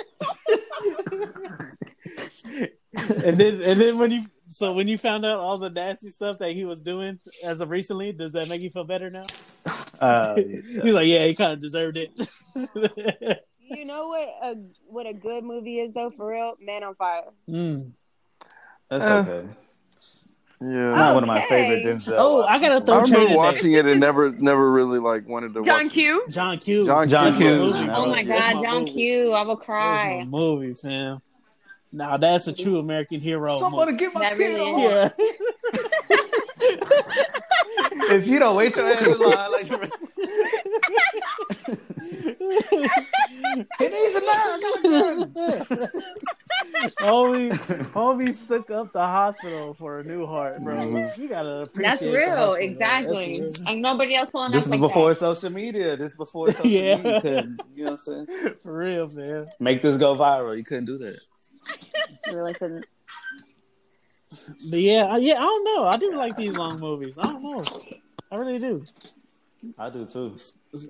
and then and then when you so when you found out all the nasty stuff that he was doing as of recently, does that make you feel better now? Uh, He's like, yeah, he kind of deserved it. You know what a what a good movie is though for real? Man on Fire. Mm. That's uh, okay. Yeah, not okay. one of my favorite Denzel. Oh, I gotta throw. I remember watching it and never, never really like wanted to. John watch Q. It. John Q. John, John Q. Q. Oh my god, John movie. Q. I will cry. movie, fam. Now that's a true American hero. Somebody get my that kid really on. Yeah. if you don't wait your ass in line, like it needs a gun. homie, homie stuck up the hospital for a new heart, bro. Mm-hmm. You gotta appreciate. That's real, hustle, exactly. That's real. And nobody else pulling This is like before that. social media. This before social yeah. media. You, couldn't, you know what I'm saying? For real, man. Make this go viral. You couldn't do that. really couldn't. But yeah, yeah, I don't know. I do like these long movies. I don't know. I really do. I do too.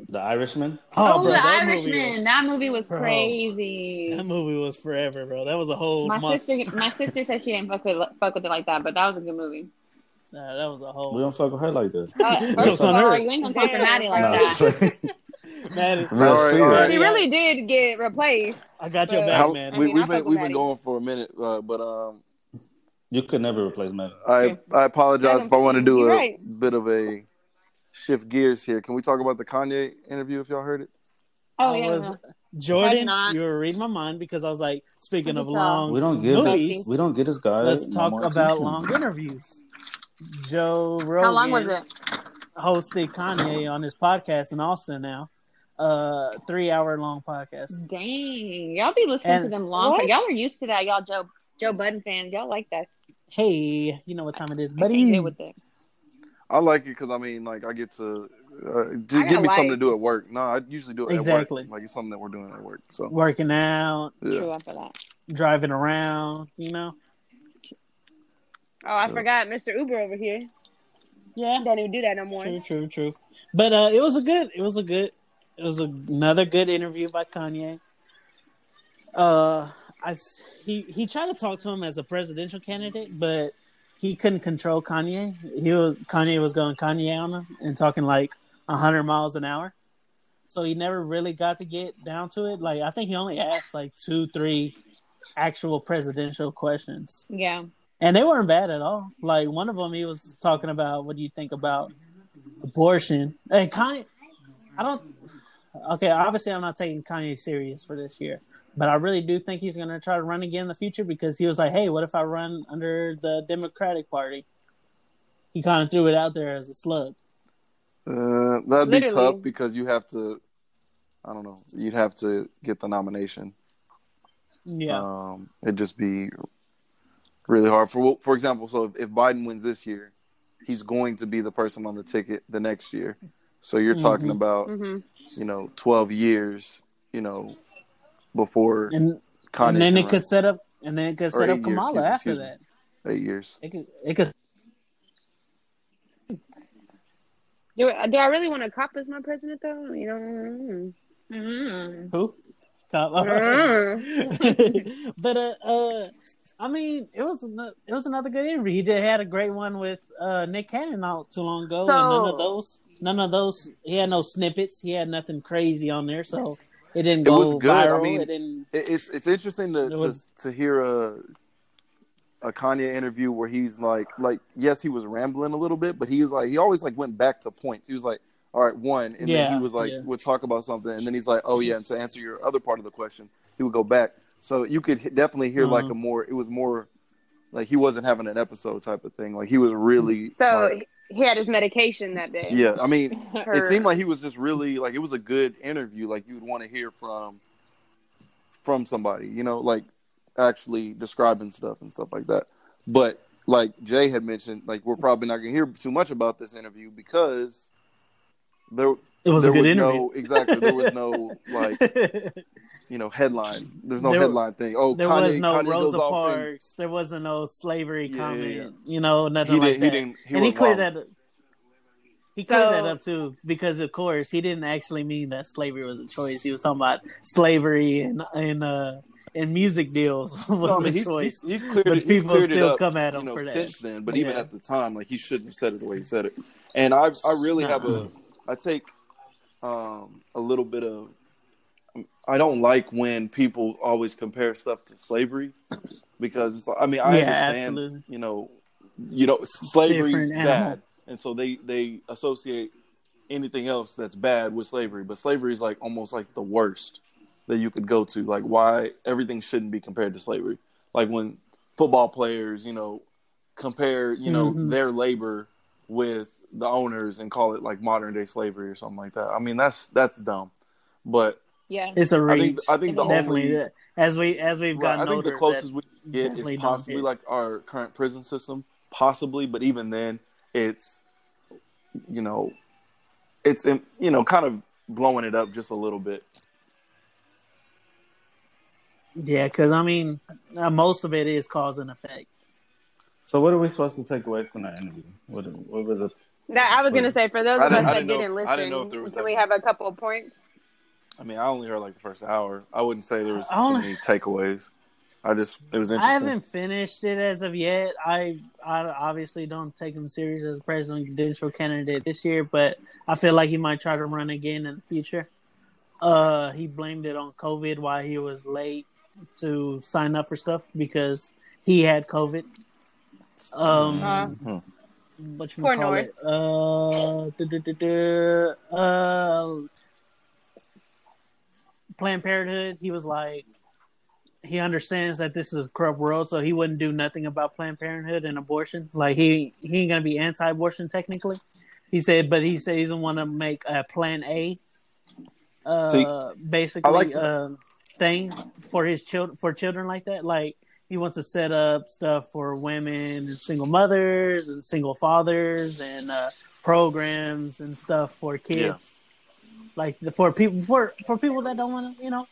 The Irishman. Oh, oh bro, The Irishman. Was, that movie was bro, crazy. That movie was forever, bro. That was a whole. My month. sister, my sister said she didn't fuck with fuck with it like that, but that was a good movie. Nah, that was a whole. We don't fuck with her like this. Uh, first of all, you ain't gonna talk to Maddie like that. Maddie, right, she really did get replaced. I got your back, man. We, have been we've been going for a minute, uh, but um, you could never replace Maddie. I I apologize if I want to do a right. bit of a shift gears here. Can we talk about the Kanye interview if y'all heard it? Oh I yeah, was, no. Jordan, you were reading my mind because I was like, speaking of long We don't give movies, we don't get this guy. let's talk more about long interviews. Joe Rogan How long was it? hosted Kanye on his podcast in Austin now. Uh, three hour long podcast. Dang, y'all be listening And- to them long. What? Y'all are used to that. Y'all Joe Joe Budden fans. Y'all like that. Hey, you know what time it is, I can't buddy? with it. I like it because I mean, like, I get to uh, just I give me something to do at work. No, I usually do it Exactly. at work. Like it's something that we're doing at work. So Working out, yeah. True after that. driving around, you know. Oh, I Yeah. forgot Mr. Uber over here. Yeah, Don't even do that no more. True, true, true. But uh, it was a good. It was a good. It was another good interview by Kanye. Uh, I he he tried to talk to him as a presidential candidate, but he couldn't control Kanye. He was Kanye was going Kanye on him and talking like hundred miles an hour. So he never really got to get down to it. Like I think he only asked like two, three actual presidential questions. Yeah. And they weren't bad at all. Like one of them, he was talking about what do you think about abortion? And Kanye, I don't. Okay, obviously, I'm not taking Kanye serious for this year, but I really do think he's going to try to run again in the future because he was like, "Hey, what if I run under the Democratic Party?" He kind of threw it out there as a slug. Uh, that'd be tough because you have to. I don't know. You'd have to get the nomination. Yeah, Um, it'd just be really hard. For for example, so if, if Biden wins this year, he's going to be the person on the ticket the next year. So you're talking Mhm. about hmm you know twelve years. You know, before and Kanye and then it run. could set up, and then it could Or set up Kamala excuse me, after me. that. eight years. It could, it could. Do, do I really want to cop as my president though? You know. Mm. Who? Tom- Mm. but uh, uh, I mean, it was ano- it was another good interview. He did had a great one with uh Nick Cannon not too long ago, and none of those, none of those. He had no snippets. He had nothing crazy on there, so it didn't It was good. I mean, it didn't. It's it's interesting to, It was- to to hear a a Kanye interview where he's like like yes he was rambling a little bit, but he was like he always like went back to points. He was like, all right, one, and then he was like yeah. would talk about something, and then he's like, oh yeah, and to answer your other part of the question, he would go back. So you could definitely hear like Uh-huh. a more. It was more like he wasn't having an episode type of thing. Like he was really So like, he had his medication that day. yeah. I mean, it seemed like he was just really like it was a good interview. Like you would want to hear from from somebody, you know, like actually describing stuff and stuff like that. But like Jay had mentioned, like we're probably not gonna hear too much about this interview because there It was there a good was interview. no exactly there was no like you know headline. There's no There- headline thing. Oh, there Kanye, was no Kanye Rosa off and Parks. There wasn't no slavery Yeah, yeah, comment. You know, nothing he like didn't. He didn't. He and he cleared wrong. that. He cleared So- that up too, because of course he didn't actually mean that slavery was a choice. He was talking about slavery and and uh and music deals was No, I mean, a he's, choice. he's, he's cleared But it. He's people cleared it still up, come at him you know, for that. since then. But even at the time, like he shouldn't have said it the way he said it. And I, I really Nah. have a, I take um, a little bit of I don't like when people always compare stuff to slavery because it's. I mean, I yeah, understand. Absolutely. You know, you know, slavery is bad, and so they they associate anything else that's bad with slavery. But slavery is like almost like the worst that you could go to. Like why everything shouldn't be compared to slavery. Like when football players, you know, compare you know mm-hmm. their labor with the owners and call it like modern day slavery or something like that. I mean, that's that's dumb. But yeah, it's a reach. I think, I think the definitely only, as we as we've gotten right, I think older, the closest we get is possibly like our current prison system, possibly. But even then, it's you know, it's you know kind of blowing it up just a little bit. Yeah, because I mean, uh, most of it is cause and effect. So, what are we supposed to take away from that interview? What, what were the? That I was going to say for those of us that didn't, didn't listen, didn't can we have a couple of points? I mean, I only heard like the first hour. I wouldn't say there was too many takeaways. I just it was interesting. I haven't finished it as of yet. I I obviously don't take him serious as a presidential candidate this year, but I feel like he might try to run again in the future. Uh, he blamed it on COVID why he was late to sign up for stuff because he had COVID. Um, uh, what you call it? Uh, duh, duh, duh, uh, Planned Parenthood. He was like, he understands that this is a corrupt world, so he wouldn't do nothing about Planned Parenthood and abortion. Like he he ain't gonna be anti-abortion technically. He said, but he says he doesn't want to make a Plan A, uh, See, basically like uh, thing for his children for children like that. Like he wants to set up stuff for women and single mothers and single fathers and uh, programs and stuff for kids. Yeah. Like for people for for people that don't want to, you know,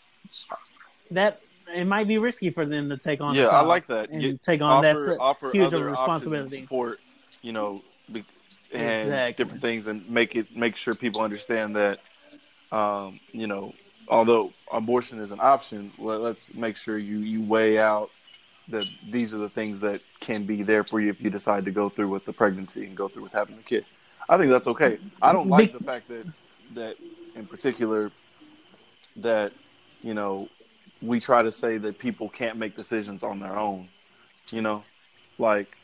that it might be risky for them to take on. Yeah, I like that. And Get, take on offer, that offer huge of responsibility. Support, you know, and exactly. different things, and make it make sure people understand that, um, you know, although abortion is an option, let, let's make sure you you weigh out that these are the things that can be there for you if you decide to go through with the pregnancy and go through with having a kid. I think that's okay. I don't like the fact that that in particular that you know we try to say that people can't make decisions on their own. You know, like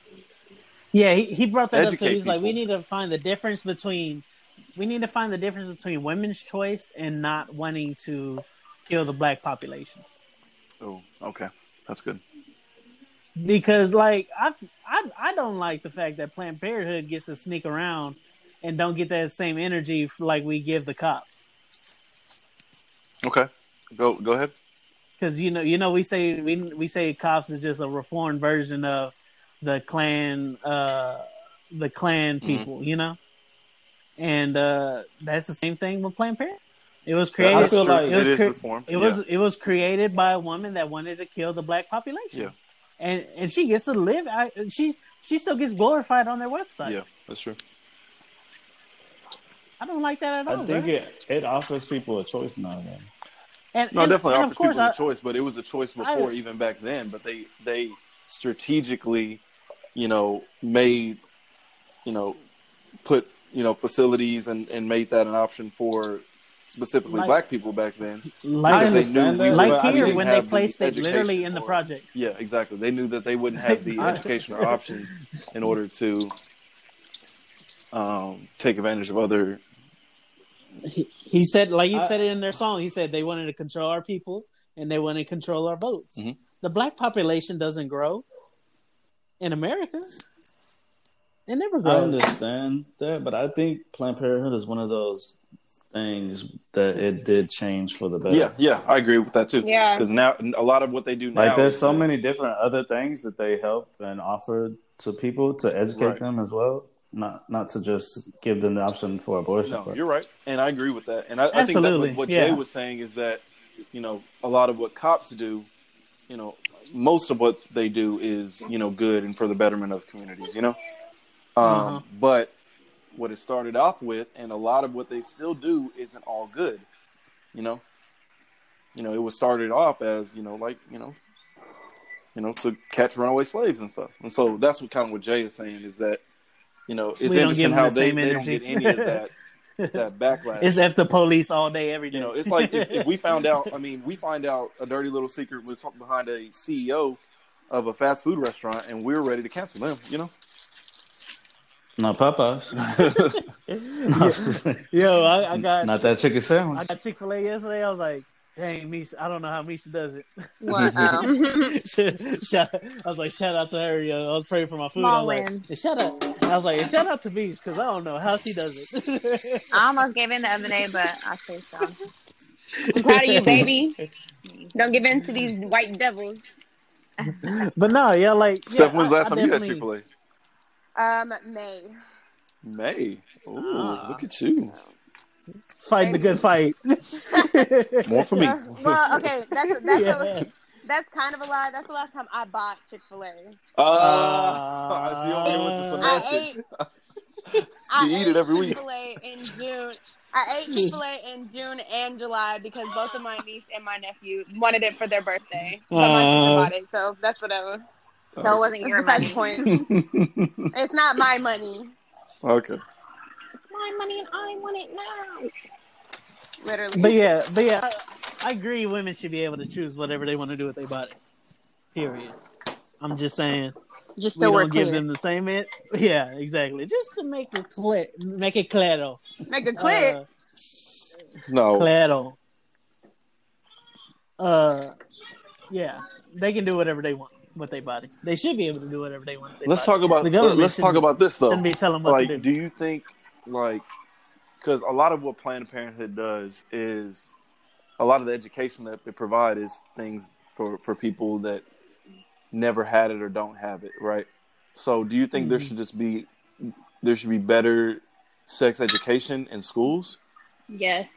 yeah, he, he brought that up too. He's people. like, we need to find the difference between we need to find the difference between women's choice and not wanting to kill the black population. Oh, okay, that's good. Because like I I I don't like the fact that Planned Parenthood gets to sneak around and don't get that same energy like we give the cops. Okay, go go ahead because you know you know we say we we say cops is just a reformed version of the Klan uh the Klan mm-hmm. people, mm-hmm. you know, and uh that's the same thing with Planned Parenthood. It was created. I feel like it was, it, cre- it was it was created by a woman that wanted to kill the black population. Yeah, and and she gets to live. Uh, she she still gets glorified on their website. Yeah, that's true. I don't like that at all. I think it, it offers people a choice now. Then. And, no, and, definitely and offers people I, a choice, but it was a choice before I, even back then. But they they strategically, you know, made, you know, put you know facilities and and made that an option for specifically like, black people back then. Like, they knew we like were, here when they placed the it literally in the projects. Yeah, exactly. They knew that they wouldn't have the educational options in order to um, take advantage of other he, he said, like you I, said it in their song, he said they wanted to control our people and they wanted to control our votes. Mm-hmm. The black population doesn't grow in America. It never grows. I understand that, but I think Planned Parenthood is one of those things that it did change for the better. Yeah, yeah, I agree with that too. Yeah, because now a lot of what they do now, like there's so many different other things that they help and offer to people to educate right. them as well not not to just give them the option for abortion. No, you're right, and I agree with that. And I, I think that what yeah. Jay was saying is that you know a lot of what cops do, you know, most of what they do is you know good and for the betterment of communities. You know, um, uh-huh. but what it started off with, and a lot of what they still do, isn't all good. You know, you know, it was started off as you know, like you know, you know, to catch runaway slaves and stuff. And so that's what kind of what Jay is saying is that you know, it's interesting how they, they don't get any of that that backlash. It's F the police all day, every day. You know, it's like if, if we found out. I mean, we find out a dirty little secret behind a CEO of a fast food restaurant, and we are ready to cancel them. You know. Not Popeyes. Yo, I, I, got not that chicken sandwich. I got Chick Fil A yesterday. I was like, Dang, Misha, I don't know how Misha does it. Wow. shout, I was like, shout out to her. Yo. I was praying for my food. Small I was win. like, shout out. I was like, shout out to Misha because I don't know how she does it. I almost gave in the other day, but I say so. I'm proud of you, baby. Don't give in to these white devils. but no, yeah, like. Steph, yeah, when's the last I, time I you had Chick Fil A? Um, May. May. Ooh, ah. look at you fighting the good fight. More for me. Well, okay, that's that's yeah. a, that's kind of a lie. That's the last time I bought Chick Fil A. Uh, uh, she only went to semantics. she I eat it every week. Chick-fil-A in June. I ate Chick Fil A in June and July because both of my niece and my nephew wanted it for their birthday. So uh, my sister bought it, so that's whatever. So it wasn't your money. point. it's not my money. Okay It's my money and I want it now. Literally. But yeah, but yeah, I, I, agree. Women should be able to choose whatever they want to do with their body. Period. I'm just saying. Just so we don't give them the same it. Yeah, exactly. Just to make it clear, make it claro. Make it clear. Uh, no. Claro. Uh, yeah, they can do whatever they want with their body. They should be able to do whatever they want. let's body. talk about. let's talk about this though. Shouldn't be telling what like, to do. Do you think like because a lot of what Planned Parenthood does is a lot of the education that they provide is things for for people that never had it or don't have it, right? So, do you think mm-hmm. there should just be there should be better sex education in schools? Yes,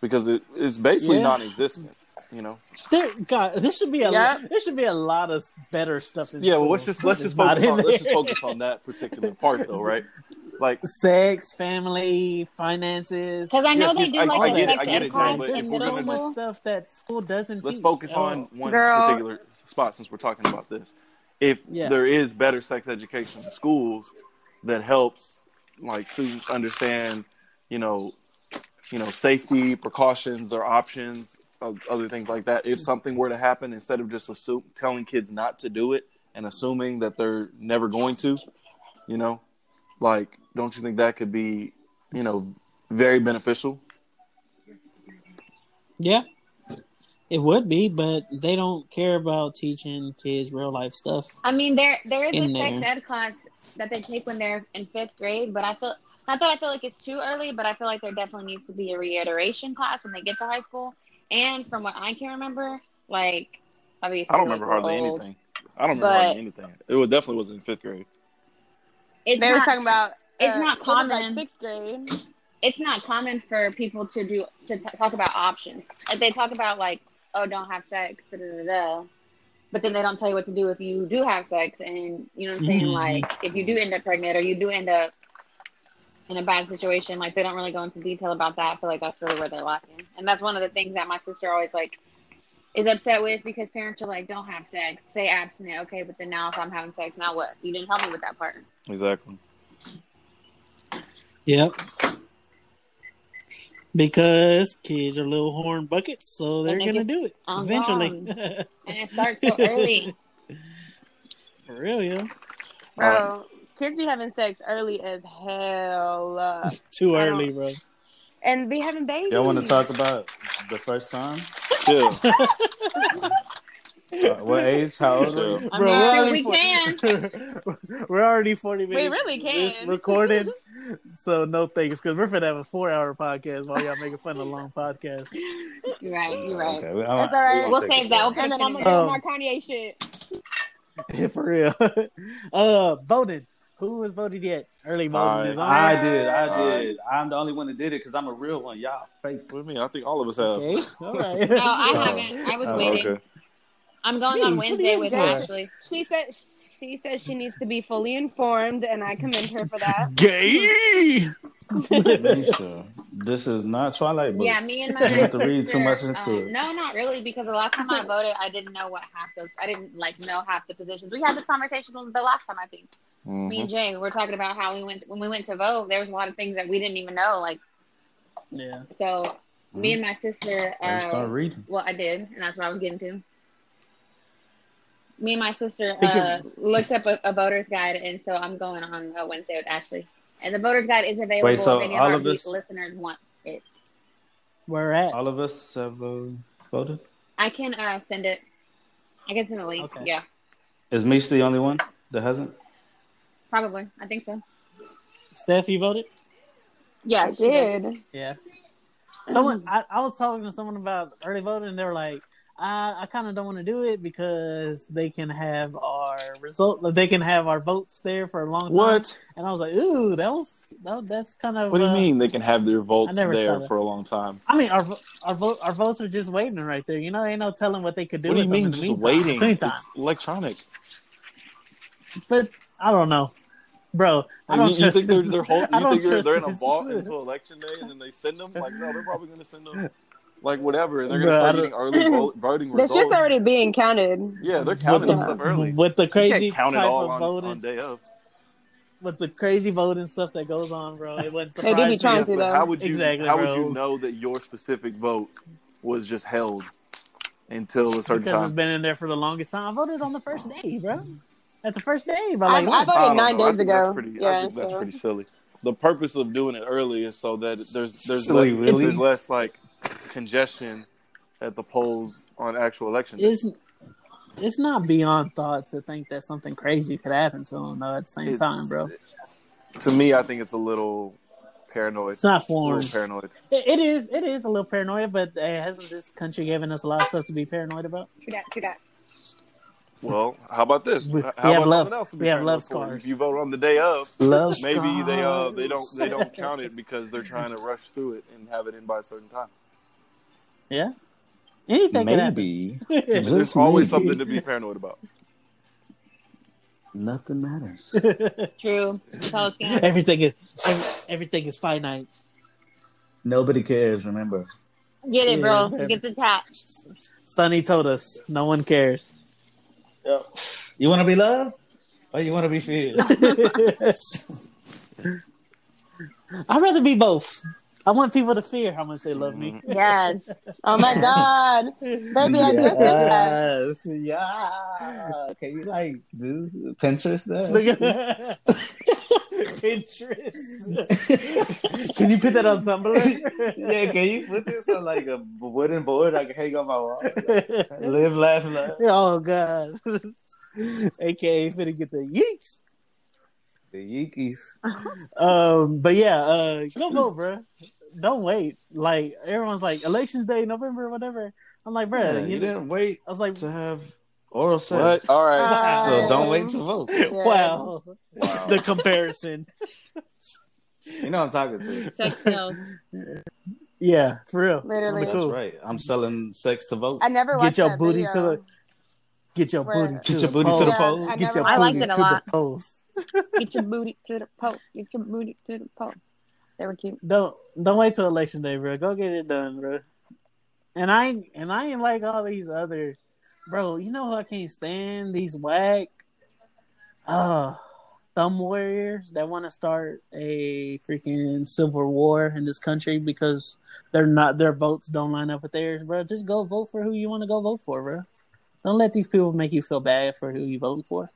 because it is basically yeah. non-existent. You know, there, God, there should be a there should be a lot of better stuff in. Yeah, well, let's just let's just focus on let's just focus on that particular part, though, right? like sex, family, finances. Because I know yes, they do I, like I, sex ed class in middle school. stuff that school doesn't. Let's teach. focus oh. on one Girl. particular spot since we're talking about this. If yeah. there is better sex education in schools that helps like students understand, you know, you know, safety precautions or options, other things like that. If something were to happen, instead of just assume, telling kids not to do it and assuming that they're never going to, you know, like, don't you think that could be, you know, very beneficial? Yeah, it would be, but they don't care about teaching kids real life stuff. I mean, there there is a sex ed class that they take when they're in fifth grade, but I feel not that I feel like it's too early, but I feel like there definitely needs to be a reiteration class when they get to high school. And from what I can remember, like obviously, I don't remember hardly old, anything. I don't remember hardly anything. It was definitely was in fifth grade. It's they not, were talking about. It's uh, not common. Like sixth grade. It's not common for people to do to t- talk about options. Like they talk about like, oh, don't have sex, da da da. But then they don't tell you what to do if you do have sex, and you know what I'm saying. Mm-hmm. Like if you do end up pregnant or you do end up in a bad situation, like they don't really go into detail about that. I feel like that's really where they're lacking, and that's one of the things that my sister always like is upset with because parents are like, don't have sex, stay abstinent. Okay, but then now if I'm having sex, now what? You didn't help me with that part. Exactly. Yep. Because kids are little horn buckets, so they're gonna do it eventually. and it starts so early. For real, yeah. Bro, kids be having sex early as hell. Too early, bro and be having babies. Y'all want to talk about the first time? Chill. Uh, what age? How old are you? Bro, we're sure we 40, can. we're already 40 minutes. We really can. It's recorded. So no thanks, because we're going to have a four-hour podcast while y'all making fun of a long podcast. You're right. You're right. Okay, That's all right. We'll save that. Okay, and then I'm going to do my Kanye shit. Yeah, for real. uh, voting. Who has voted yet? Early voting is on. I did. I did. I'm the only one that did it because I'm a real one. Y'all fake. With me, I think all of us have. Okay. All right. no, oh, I haven't. I was oh, waiting. Okay. I'm going on Wednesday with Ashley. She said she says she needs to be fully informed, and I commend her for that. Gay. this is not Twilight. Book. Yeah, me and my you have to read too much into um, it. No, not really, because the last time I voted, I didn't know what half those. I didn't like know half the positions. We had this conversation the last time, I think. Mm-hmm. Me and Jay, we are talking about how we went when we went to vote. There was a lot of things that we didn't even know, like Yeah. So mm-hmm. me and my sister. Uh, start reading. Well, I did, and that's what I was getting to. Me and my sister uh, looked up a, a, voter's guide, and so I'm going on uh, Wednesday with Ashley. And the voter's guide is available Wait, so if any of our of us, listeners want it. Where at? All of us have uh, voted. I can uh, send it. I can send a link. Okay. Yeah. Is Mish the only one that hasn't? Probably. I think so. Steph, you voted? Yeah, I did. Yeah. Someone, I, I was talking to someone about early voting, and they were like, I, I kind of don't want to do it because they can have our result. They can have our votes there for a long time. What? And I was like, ooh, that was that, that's kind of. What do you uh, mean they can have their votes there for a long time? I mean, our our vote our votes are just waiting right there. You know, ain't no telling what they could do. What do you mean, just meantime, waiting? It's electronic. But I don't know, bro. I don't you, you think they're, they're hold, You think they're, they're in a vault until election day, and then they send them? Like, no, they're probably going to send them like whatever. They're gonna start getting early vote, voting results. The shit's already being counted. Yeah, they're counting the, stuff early. With the crazy type of on, voting on day of. With the crazy voting stuff that goes on, bro, it wouldn't surprise they do be trying to, though. How would you? Exactly, how bro. would you know that your specific vote was just held until a certain because time? it's been in there for the longest time. I voted on the first day, bro. At the first day, but like, I, I voted nine know. days ago. That's pretty, yeah, I think so. that's pretty silly. The purpose of doing it early is so that there's there's silly, less, really? there's less like congestion at the polls on actual election. It's, it's not beyond thought to think that something crazy could happen to them though at the same it's, time, bro. To me, I think it's a little paranoid. It's not foreign. It's paranoid. It, it is. It is a little paranoid, but uh, hasn't this country given us a lot of stuff to be paranoid about? True that. True that. Well, how about this? We, how we have love. we have love scars. If you vote on the day of, love maybe scars. they uh they don't they don't count it because they're trying to rush through it and have it in by a certain time. Yeah, Anything maybe. There's always maybe. something to be paranoid about. Nothing matters. True. Everything is everything is finite. Nobody cares. Remember. Get it, bro. Yeah. Get the tap. Sonny told us no one cares. Yep. You want to be loved, or you want to be feared? I'd rather be both. I want people to fear how much they love me. Mm-hmm. Yes. Oh my God, baby, I yes. that. Yeah. Can you like do Pinterest that? Pinterest. can you put that on Tumblr? yeah. Can you put this on like a wooden board I can hang on my wall? Live, laugh, love. Oh God. AKA finna get the yeeks. The Yeekies. um, but yeah, uh, go vote, bro don't wait. Like everyone's like elections day, November, whatever. I'm like, bro, yeah, you, you, didn't wait. I was like to have oral sex. What? All right, so don't wait to vote. Yeah. Wow. wow. the comparison. you know I'm talking to. Sex sales. Yeah, for real. Literally, that's cool. right. I'm selling sex to vote. I never get your booty video. to the. Get your Where, booty. Get your booty to the pole. Get your booty to the post. Get your booty to the post. Get your booty to the post. They were cute. Don't don't wait till election day, bro. Go get it done, bro. And I and I ain't like all these other, bro. You know who I can't stand? These whack, uh, thumb warriors that want to start a freaking civil war in this country because they're not their votes don't line up with theirs, bro. Just go vote for who you want to go vote for, bro. Don't let these people make you feel bad for who you vote for.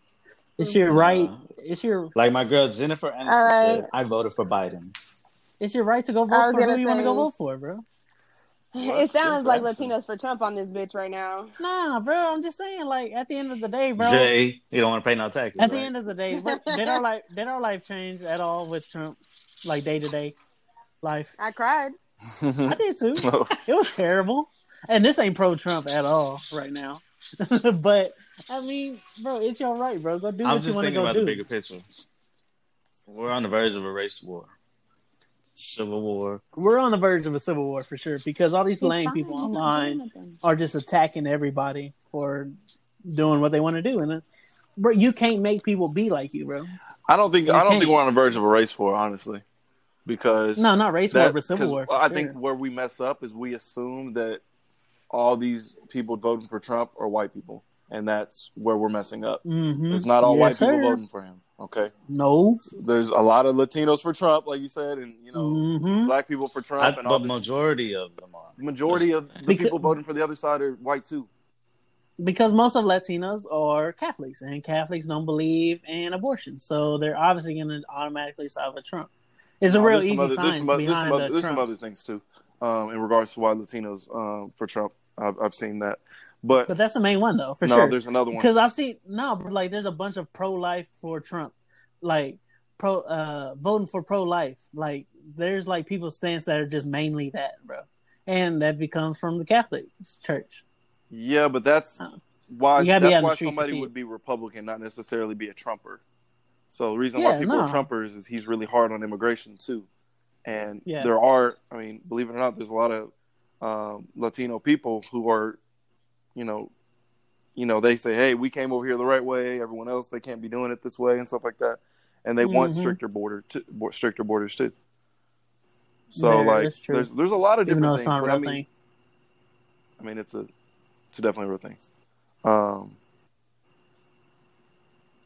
It's your right. It's your like my girl Jennifer Aniston right. said. I voted for Biden. It's your right to go vote for who you want to go vote for, bro. It sounds like Latinos for Trump on this bitch right now. Nah, bro. I'm just saying, like at the end of the day, bro. Jay, you don't want to pay no taxes. At right? the end of the day, bro, did our life did our life change at all with Trump, like day to day life? I cried. I did too. Oh. it was terrible, and this ain't pro Trump at all right now. but I mean, bro, it's your right, bro. Go do I'm what you want to go do. I'm just thinking about the bigger picture. We're on the verge of a race war. Civil War. We're on the verge of a civil war for sure because all these He's lame people online are just attacking everybody for doing what they want to do, and bro, you can't make people be like you, bro. I don't think you I don't can't. think we're on the verge of a race war, honestly, because no, not race that, war, but civil war. I sure. think where we mess up is we assume that all these people voting for Trump are white people, and that's where we're messing up. Mm-hmm. It's not all yes, white sir. people voting for him. Okay. No. There's a lot of Latinos for Trump, like you said, and you know, mm-hmm. black people for Trump. I, and but majority of them are. Majority of the because, people voting for the other side are white too. Because most of Latinos are Catholics, and Catholics don't believe in abortion, so they're obviously going to automatically side with Trump. It's a real easy other, science some, behind there's some, there's some other things too, um, in regards to why Latinos um, for Trump. I've, I've seen that. But but that's the main one though, for no, sure. No, there's another one because I've seen no, but like there's a bunch of pro life for Trump, like pro uh voting for pro life. Like there's like people's stance that are just mainly that, bro, and that becomes from the Catholic Church. Yeah, but that's uh, why that's why somebody would be Republican, not necessarily be a Trumper. So the reason yeah, why people no. are Trumpers is he's really hard on immigration too, and yeah. there are, I mean, believe it or not, there's a lot of um, Latino people who are you know, you know, they say, "Hey, we came over here the right way. Everyone else, they can't be doing it this way," and stuff like that. And they mm-hmm. want stricter border, to, stricter borders too. So, yeah, like, there's there's a lot of different things. But I mean, thing. I mean, it's a it's definitely a real thing. Um,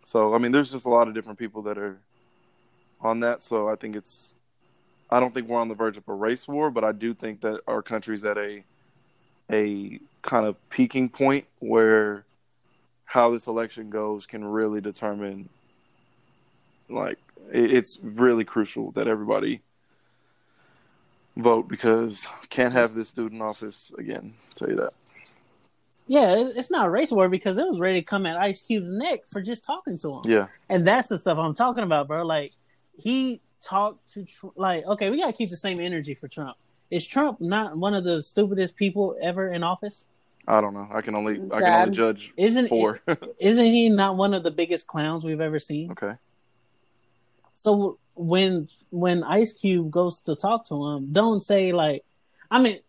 so I mean, there's just a lot of different people that are on that. So I think it's, I don't think we're on the verge of a race war, but I do think that our country's at a a kind of peaking point where how this election goes can really determine like it's really crucial that everybody vote because can't have this dude in office again. I'll tell you that. Yeah, it's not a race war because it was ready to come at Ice Cube's neck for just talking to him. Yeah, and that's the stuff I'm talking about, bro. Like he talked to like, okay, we gotta keep the same energy for Trump. Is Trump not one of the stupidest people ever in office? I don't know. I can only I can only judge isn't four. isn't he not one of the biggest clowns we've ever seen? Okay. So when when Ice Cube goes to talk to him, don't say like, I mean,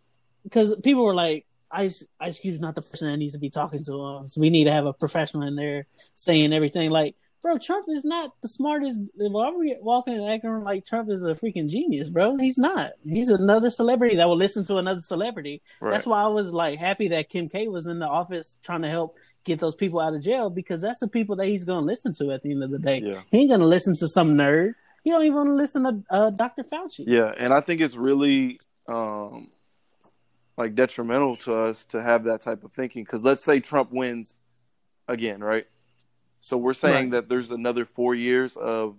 because people were like, Ice Ice Cube's not the person that needs to be talking to him. So we need to have a professional in there saying everything. Like bro, Trump is not the smartest. Why are we walking and acting like Trump is a freaking genius, bro? He's not. He's another celebrity that will listen to another celebrity. Right. That's why I was like happy that Kim K was in the office trying to help get those people out of jail because that's the people that he's going to listen to at the end of the day. Yeah. He ain't going to listen to some nerd. He don't even want to listen to uh, Dr. Fauci. Yeah, and I think it's really um, like detrimental to us to have that type of thinking because let's say Trump wins again, right? So we're saying right. that there's another four years of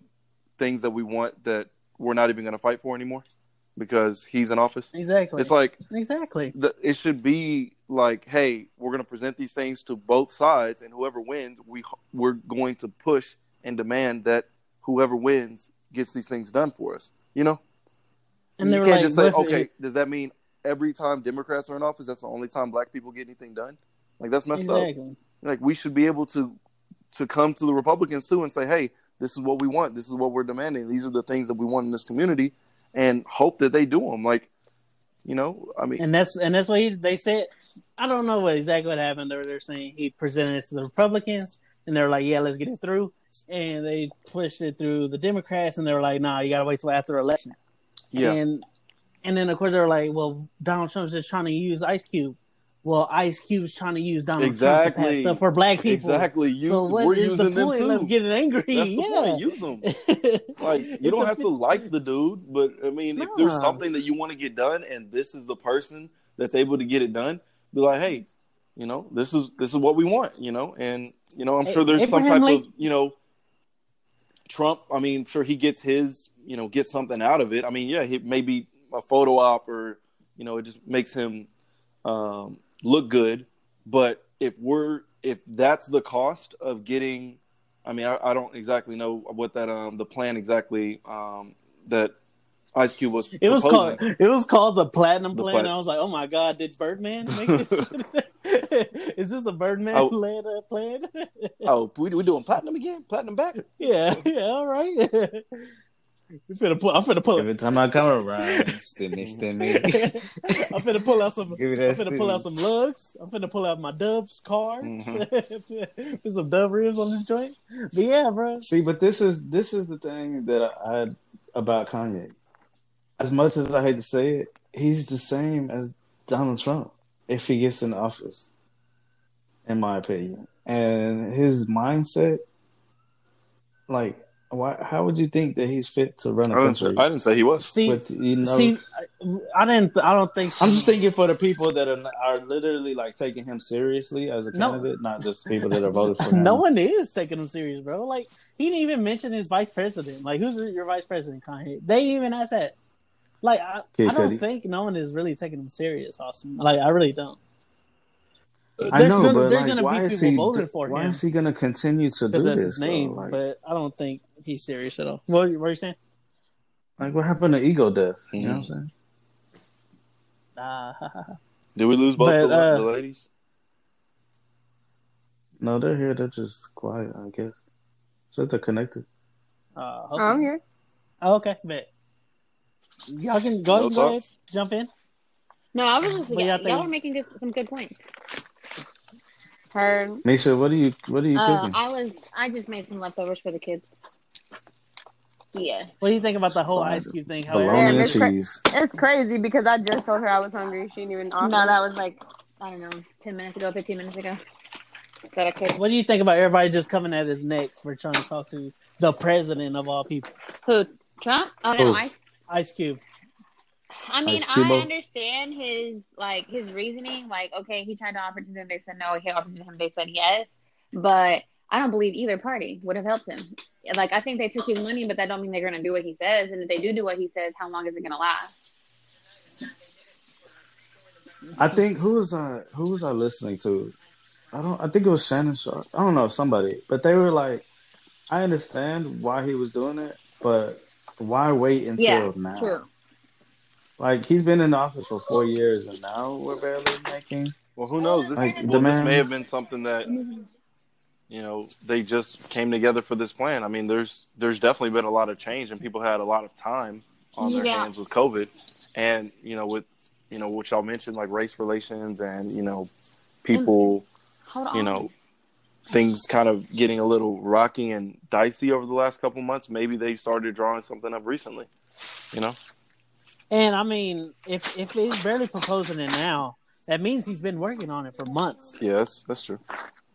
things that we want that we're not even going to fight for anymore because he's in office. Exactly. It's like exactly. The, it should be like, hey, we're going to present these things to both sides, and whoever wins, we we're going to push and demand that whoever wins gets these things done for us. You know. And you can't like, just say, okay, it? does that mean every time Democrats are in office, that's the only time Black people get anything done? Like that's messed exactly. up. Like we should be able to to come to the Republicans too and say, "Hey, this is what we want. This is what we're demanding. These are the things that we want in this community," and hope that they do them. Like, you know, I mean, and that's and that's what he, they said. I don't know what exactly what happened. They're they're saying he presented it to the Republicans, and they're like, "Yeah, let's get it through," and they pushed it through the Democrats, and they were like, "Nah, you gotta wait till after election." Yeah, and and then of course they were like, "Well, Donald Trump's just trying to use Ice Cube." Well, Ice Cube's trying to use Donald exactly. Trump stuff for black people. Exactly. You, so what we're is using the point of getting angry? That's yeah. point. Use them. like you don't have to like the dude, but I mean, if there's something that you want to get done, and this is the person that's able to get it done, be like, hey, you know, this is this is what we want, you know, and you know, I'm sure there's Abraham some type of you know, Trump. I mean, sure he gets his, you know, gets something out of it. I mean, yeah, he maybe a photo op or you know, it just makes him. Um, look good. But if we're if that's the cost of getting, I mean, I, I don't exactly know what that um the plan exactly um that Ice Cube was. It was called. It was called the Platinum the Plan. I was like, oh my god, did Birdman make this? Is this a Birdman oh. led uh, plan? oh, we we doing platinum again? Platinum back? Yeah, yeah, all right. You finna pull, I'm finna pull. Every time I come around, stimmy, stimmy. I'm finna pull out some. I'm finna stimmy. pull out some lugs. I'm finna pull out my Dubs car. Mm-hmm. Put some Dub rims on this joint. But yeah, bro. See, but this is this is the thing that I, I about Kanye. As much as I hate to say it, he's the same as Donald Trump if he gets in office, in my opinion. And his mindset, like why? How would you think that he's fit to run a I country? Didn't, I didn't say he was. See, With, you know, see, I didn't. I don't think. So. I'm just thinking for the people that are are literally like taking him seriously as a candidate, no. not just people that are voted for him. no one is taking him serious, bro. Like he didn't even mention his vice president. Like who's your vice president, Kanye? They didn't even ask that. Like I, I don't think no one is really taking him serious, Austin. Like I really don't. I know, gonna, but like, why is he? why him. is he going to continue to do this? His name, like, but I don't think he's serious at all. What, what are you saying? Like, what happened to ego death? Mm-hmm. You know what I'm saying? Uh, Did we lose both but, the, uh, the, ladies? No, they're here. They're just quiet, I guess. So they're connected. Uh, okay. I'm here. Oh, okay, bet. Y'all can go, no go ahead, jump in. No, I was just yeah, y'all are making good, some good points. Heard. Nisha, what are you what are you uh, cooking? I was I just made some leftovers for the kids. Yeah. What do you think about the whole ice cube thing? Bologna and cheese. Cra- it's crazy because I just told her I was hungry. She didn't even offer. No, that was like I don't know, ten minutes ago, fifteen minutes ago. That I could. What do you think about everybody just coming at his neck for trying to talk to the president of all people? Who? Trump? Oh no, Ice. Ice Cube. I mean, I understand his like his reasoning. Like, okay, he tried to offer to them, they said no. He offered to him, they said yes. But I don't believe either party would have helped him. Like, I think they took his money, but that don't mean they're going to do what he says. And if they do do what he says, how long is it going to last? I think who was I who was I listening to? I don't. I think it was Shannon Sharpe. I don't know somebody, but they were like, I understand why he was doing it, but why wait until yeah, now? True. Like he's been in office for four years, and now we're barely making. Well, who knows? This, like, well, this may have been something that you know they just came together for this plan. I mean, there's there's definitely been a lot of change, and people had a lot of time on their yeah. hands with COVID, and you know with you know what y'all mentioned like race relations and you know people, you know things kind of getting a little rocky and dicey over the last couple months. Maybe they started drawing something up recently, you know. And I mean, if if he's barely proposing it now, that means he's been working on it for months. Yes, that's true.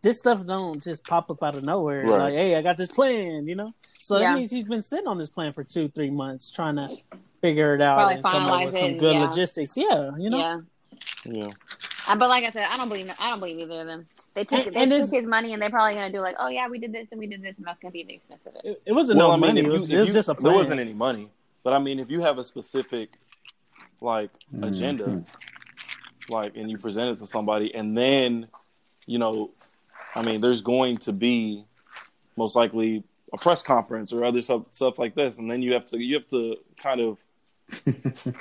This stuff don't just pop up out of nowhere. Right. Like, hey, I got this plan, you know. So yeah. that means he's been sitting on this plan for two, three months, trying to figure it out Probably and come up with some good yeah. logistics. Yeah, you know. Yeah. Yeah. Uh, but like I said, I don't believe I don't believe either of them. They took and, they and took his money and they're probably gonna do like, oh yeah, we did this and we did this and that's gonna be the expense of it. It, it wasn't well, no I mean, money. It was, it was just a plan. There wasn't any money, but I mean, if you have a specific like mm-hmm. agenda, like, and you present it to somebody, and then, you know, I mean, there's going to be most likely a press conference or other stuff, stuff like this, and then you have to you have to kind of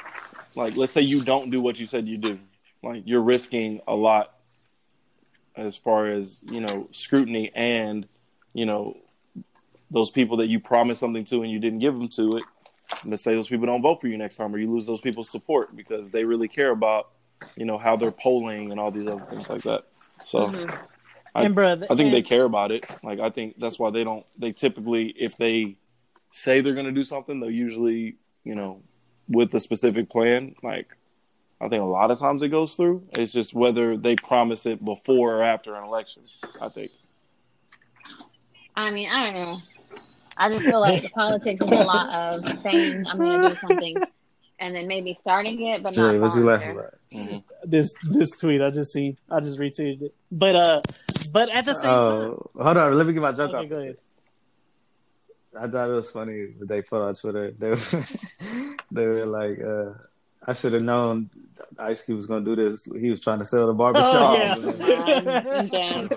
like let's say you don't do what you said you do, like you're risking a lot as far as you know scrutiny and you know those people that you promised something to and you didn't give them to it. Let's say those people don't vote for you next time or you lose those people's support because they really care about you know how they're polling and all these other things like that. So mm-hmm. I, and I think and, they care about it like i think that's why they don't they typically if they say they're going to do something they'll usually you know with a specific plan like i think a lot of times it goes through it's just whether they promise it before or after an election i think i mean i don't know I just feel like politics is a lot of saying I'm going to do something and then maybe starting it, but not. Yeah, what's your last mm-hmm. This this tweet I just see I just retweeted it. But uh, but at the same uh, time, hold on, let me get my joke okay, off. Go ahead. I thought it was funny but they put on Twitter. They were, they were like, uh, I should have known Ice Cube was gonna do this. He was trying to sell the barbershop. Oh, yeah.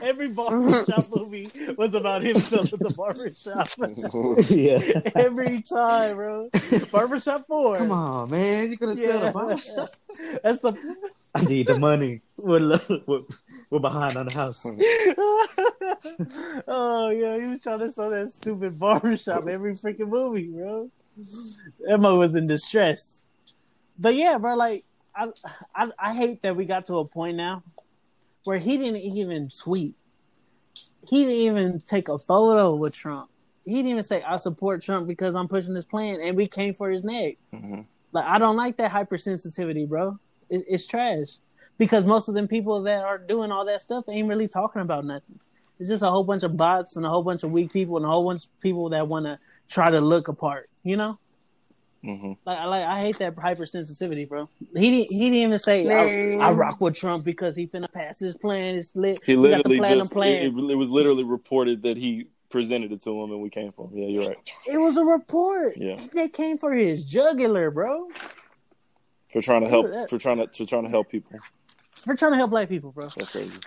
Every barbershop movie was about him selling the barbershop. yeah. Every time, bro. Barbershop four. Come on, man. You're gonna yeah. sell the barbershop. That's the I need the money. We're, we're, we're behind on the house. oh yeah, he was trying to sell that stupid barbershop every freaking movie, bro. Emma was in distress. But yeah, bro, like I, I I hate that we got to a point now where he didn't even tweet. He didn't even take a photo with Trump. He didn't even say I support Trump because I'm pushing this plan, and we came for his neck. Mm-hmm. Like I don't like that hypersensitivity, bro. It, it's trash because most of them people that are doing all that stuff ain't really talking about nothing. It's just a whole bunch of bots and a whole bunch of weak people and a whole bunch of people that want to try to look apart. You know. Mm-hmm. Like, I like, I hate that hypersensitivity, bro. He didn't, he didn't even say I, I, rock with Trump because he finna pass his plan. It's lit. He literally just plan. It, it, was literally reported that he presented it to him and we came for him. Yeah, you're right. It was a report. Yeah, they came for his jugular, bro. For trying to help, for trying to, for trying to help people. For trying to help black people, bro. That's crazy.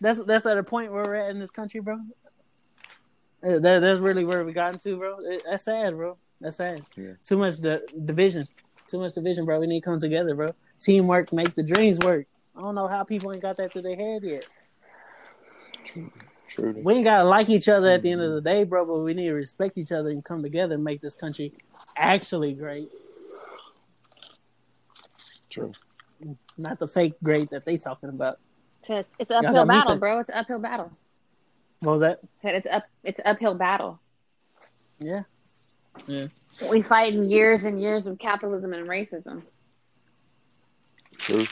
That's that's at a point where we're at in this country, bro. Uh, that, that's really where we got into, bro. That's sad, bro. That's sad. Yeah. Too much di- division. Too much division, bro. We need to come together, bro. Teamwork make the dreams work. I don't know how people ain't got that to their head yet. True. True. We ain't gotta like each other at the end of the day, bro. But we need to respect each other and come together and make this country actually great. True. Not the fake great that they talking about. It's, it's an uphill battle, bro. It's an uphill battle. What was that? It's up. It's an uphill battle. Yeah. Yeah. We fight in years and years of capitalism and racism. True.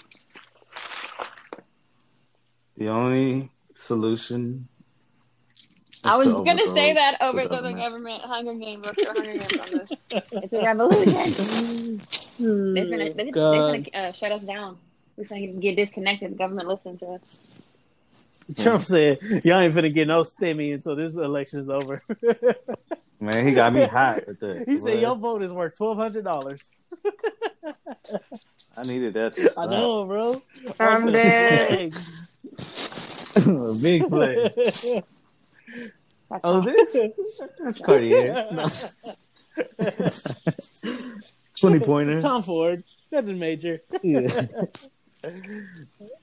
The only solution. I was going to say that over the government. government Hunger Games. Let's Hunger Games on this. It's a revolution. they're going to they're gonna, uh, shut us down. We're going to get disconnected. The government listening to us. Trump said, "Y'all ain't finna get no stimmy until this election is over." Man, he got me hot at that. He said, "Your vote is worth twelve hundred dollars." I needed that. I know, bro. I'm dead. Big play. oh, this that's Cartier. No. Twenty pointer. Tom Ford. Nothing major. Yeah.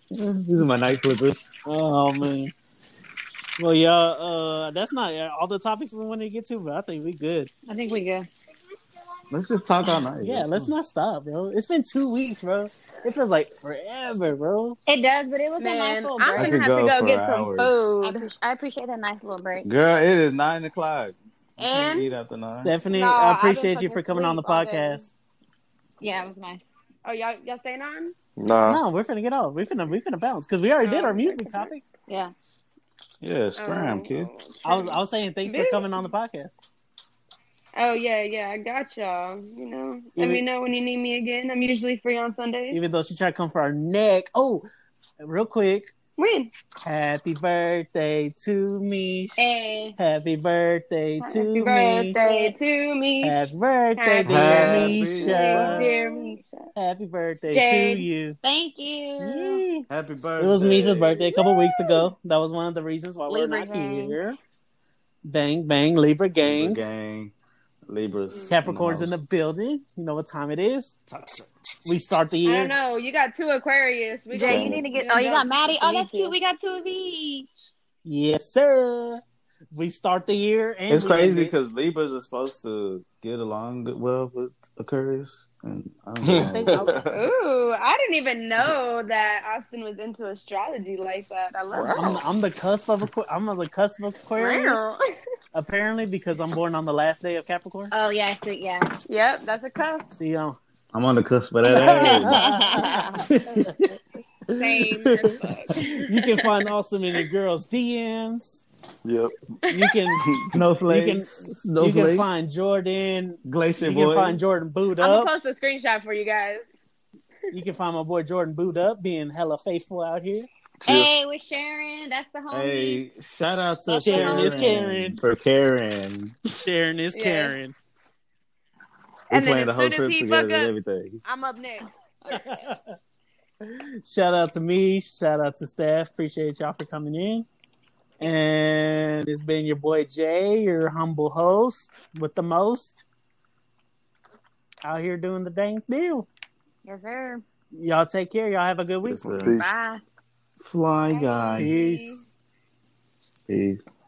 These are my night slippers. Oh man. Well, yeah, uh, that's not all the topics we want to get to, but I think we're good. I think we good. Let's just talk all night. Yeah, let's not stop, bro. It's been two weeks, bro. It feels like forever, bro. It does, but it was Man, a nice little break. I'm gonna have go to go get hours. some food. I appreciate, I appreciate that nice little break. Girl, it is nine o'clock. You and eat after nine. Stephanie, no, I appreciate you for coming on the podcast. Yeah, it was nice. Oh, y'all, y'all staying on? Nah. No, we're finna get off. We're finna we finna bounce because we already oh, did our music topic. Yeah. Yeah, scram, oh, kid. I was I was saying thanks for coming on the podcast. Oh yeah, yeah, I got y'all. You know, let even, me know when you need me again. I'm usually free on Sundays. Even though she tried to come for our neck. Oh, real quick, when? Happy birthday to me. Hey. Happy birthday to birthday me. birthday to me. Happy birthday, Happy dear Misha. Happy birthday Jade. to you. Thank you. Happy birthday. It was Misha's birthday a couple weeks ago. That was one of the reasons why Libra we're not gang. here. Bang, bang, Libra gang. Libra gang. Libras. Capricorns in the, in the building. You know what time it is? We start the year. I don't know. You got two Aquarius. We Jay, you need to get. Oh, you got Maddie. Oh, that's cute. We got two of each. Yes, sir. We start the year. And it's crazy because Libras are supposed to get along well with Aquarius. And I Ooh, I didn't even know that Austin was into astrology like that. I love I'm, I'm, the cusp of Aqu- I'm on the cusp of Aquarius. apparently, because I'm born on the last day of Capricorn. Oh yeah, so, yeah. Yep, that's a cusp. See, um, I'm on the cusp of that. Same. you can find Austin in the girls' DMs. Yep. You can snowflakes. You can, snowflakes. You can find Jordan Glacier You boys. can find Jordan boot up. I'm gonna post a screenshot for you guys. You can find my boy Jordan boot up, being hella faithful out here. Hey, with Sharon, that's the homie. Hey, shout out to Sharon is Karen for Karen. Sharon is yeah. Karen. We're and playing the whole trip together and everything. I'm up next. shout out to me. Shout out to staff. Appreciate y'all for coming in. And it's been your boy Jay, your humble host with the most. Out here doing the dang deal. Yes, sir. Y'all take care. Y'all have a good week. Yes, Bye. Fly guys. Peace. Peace.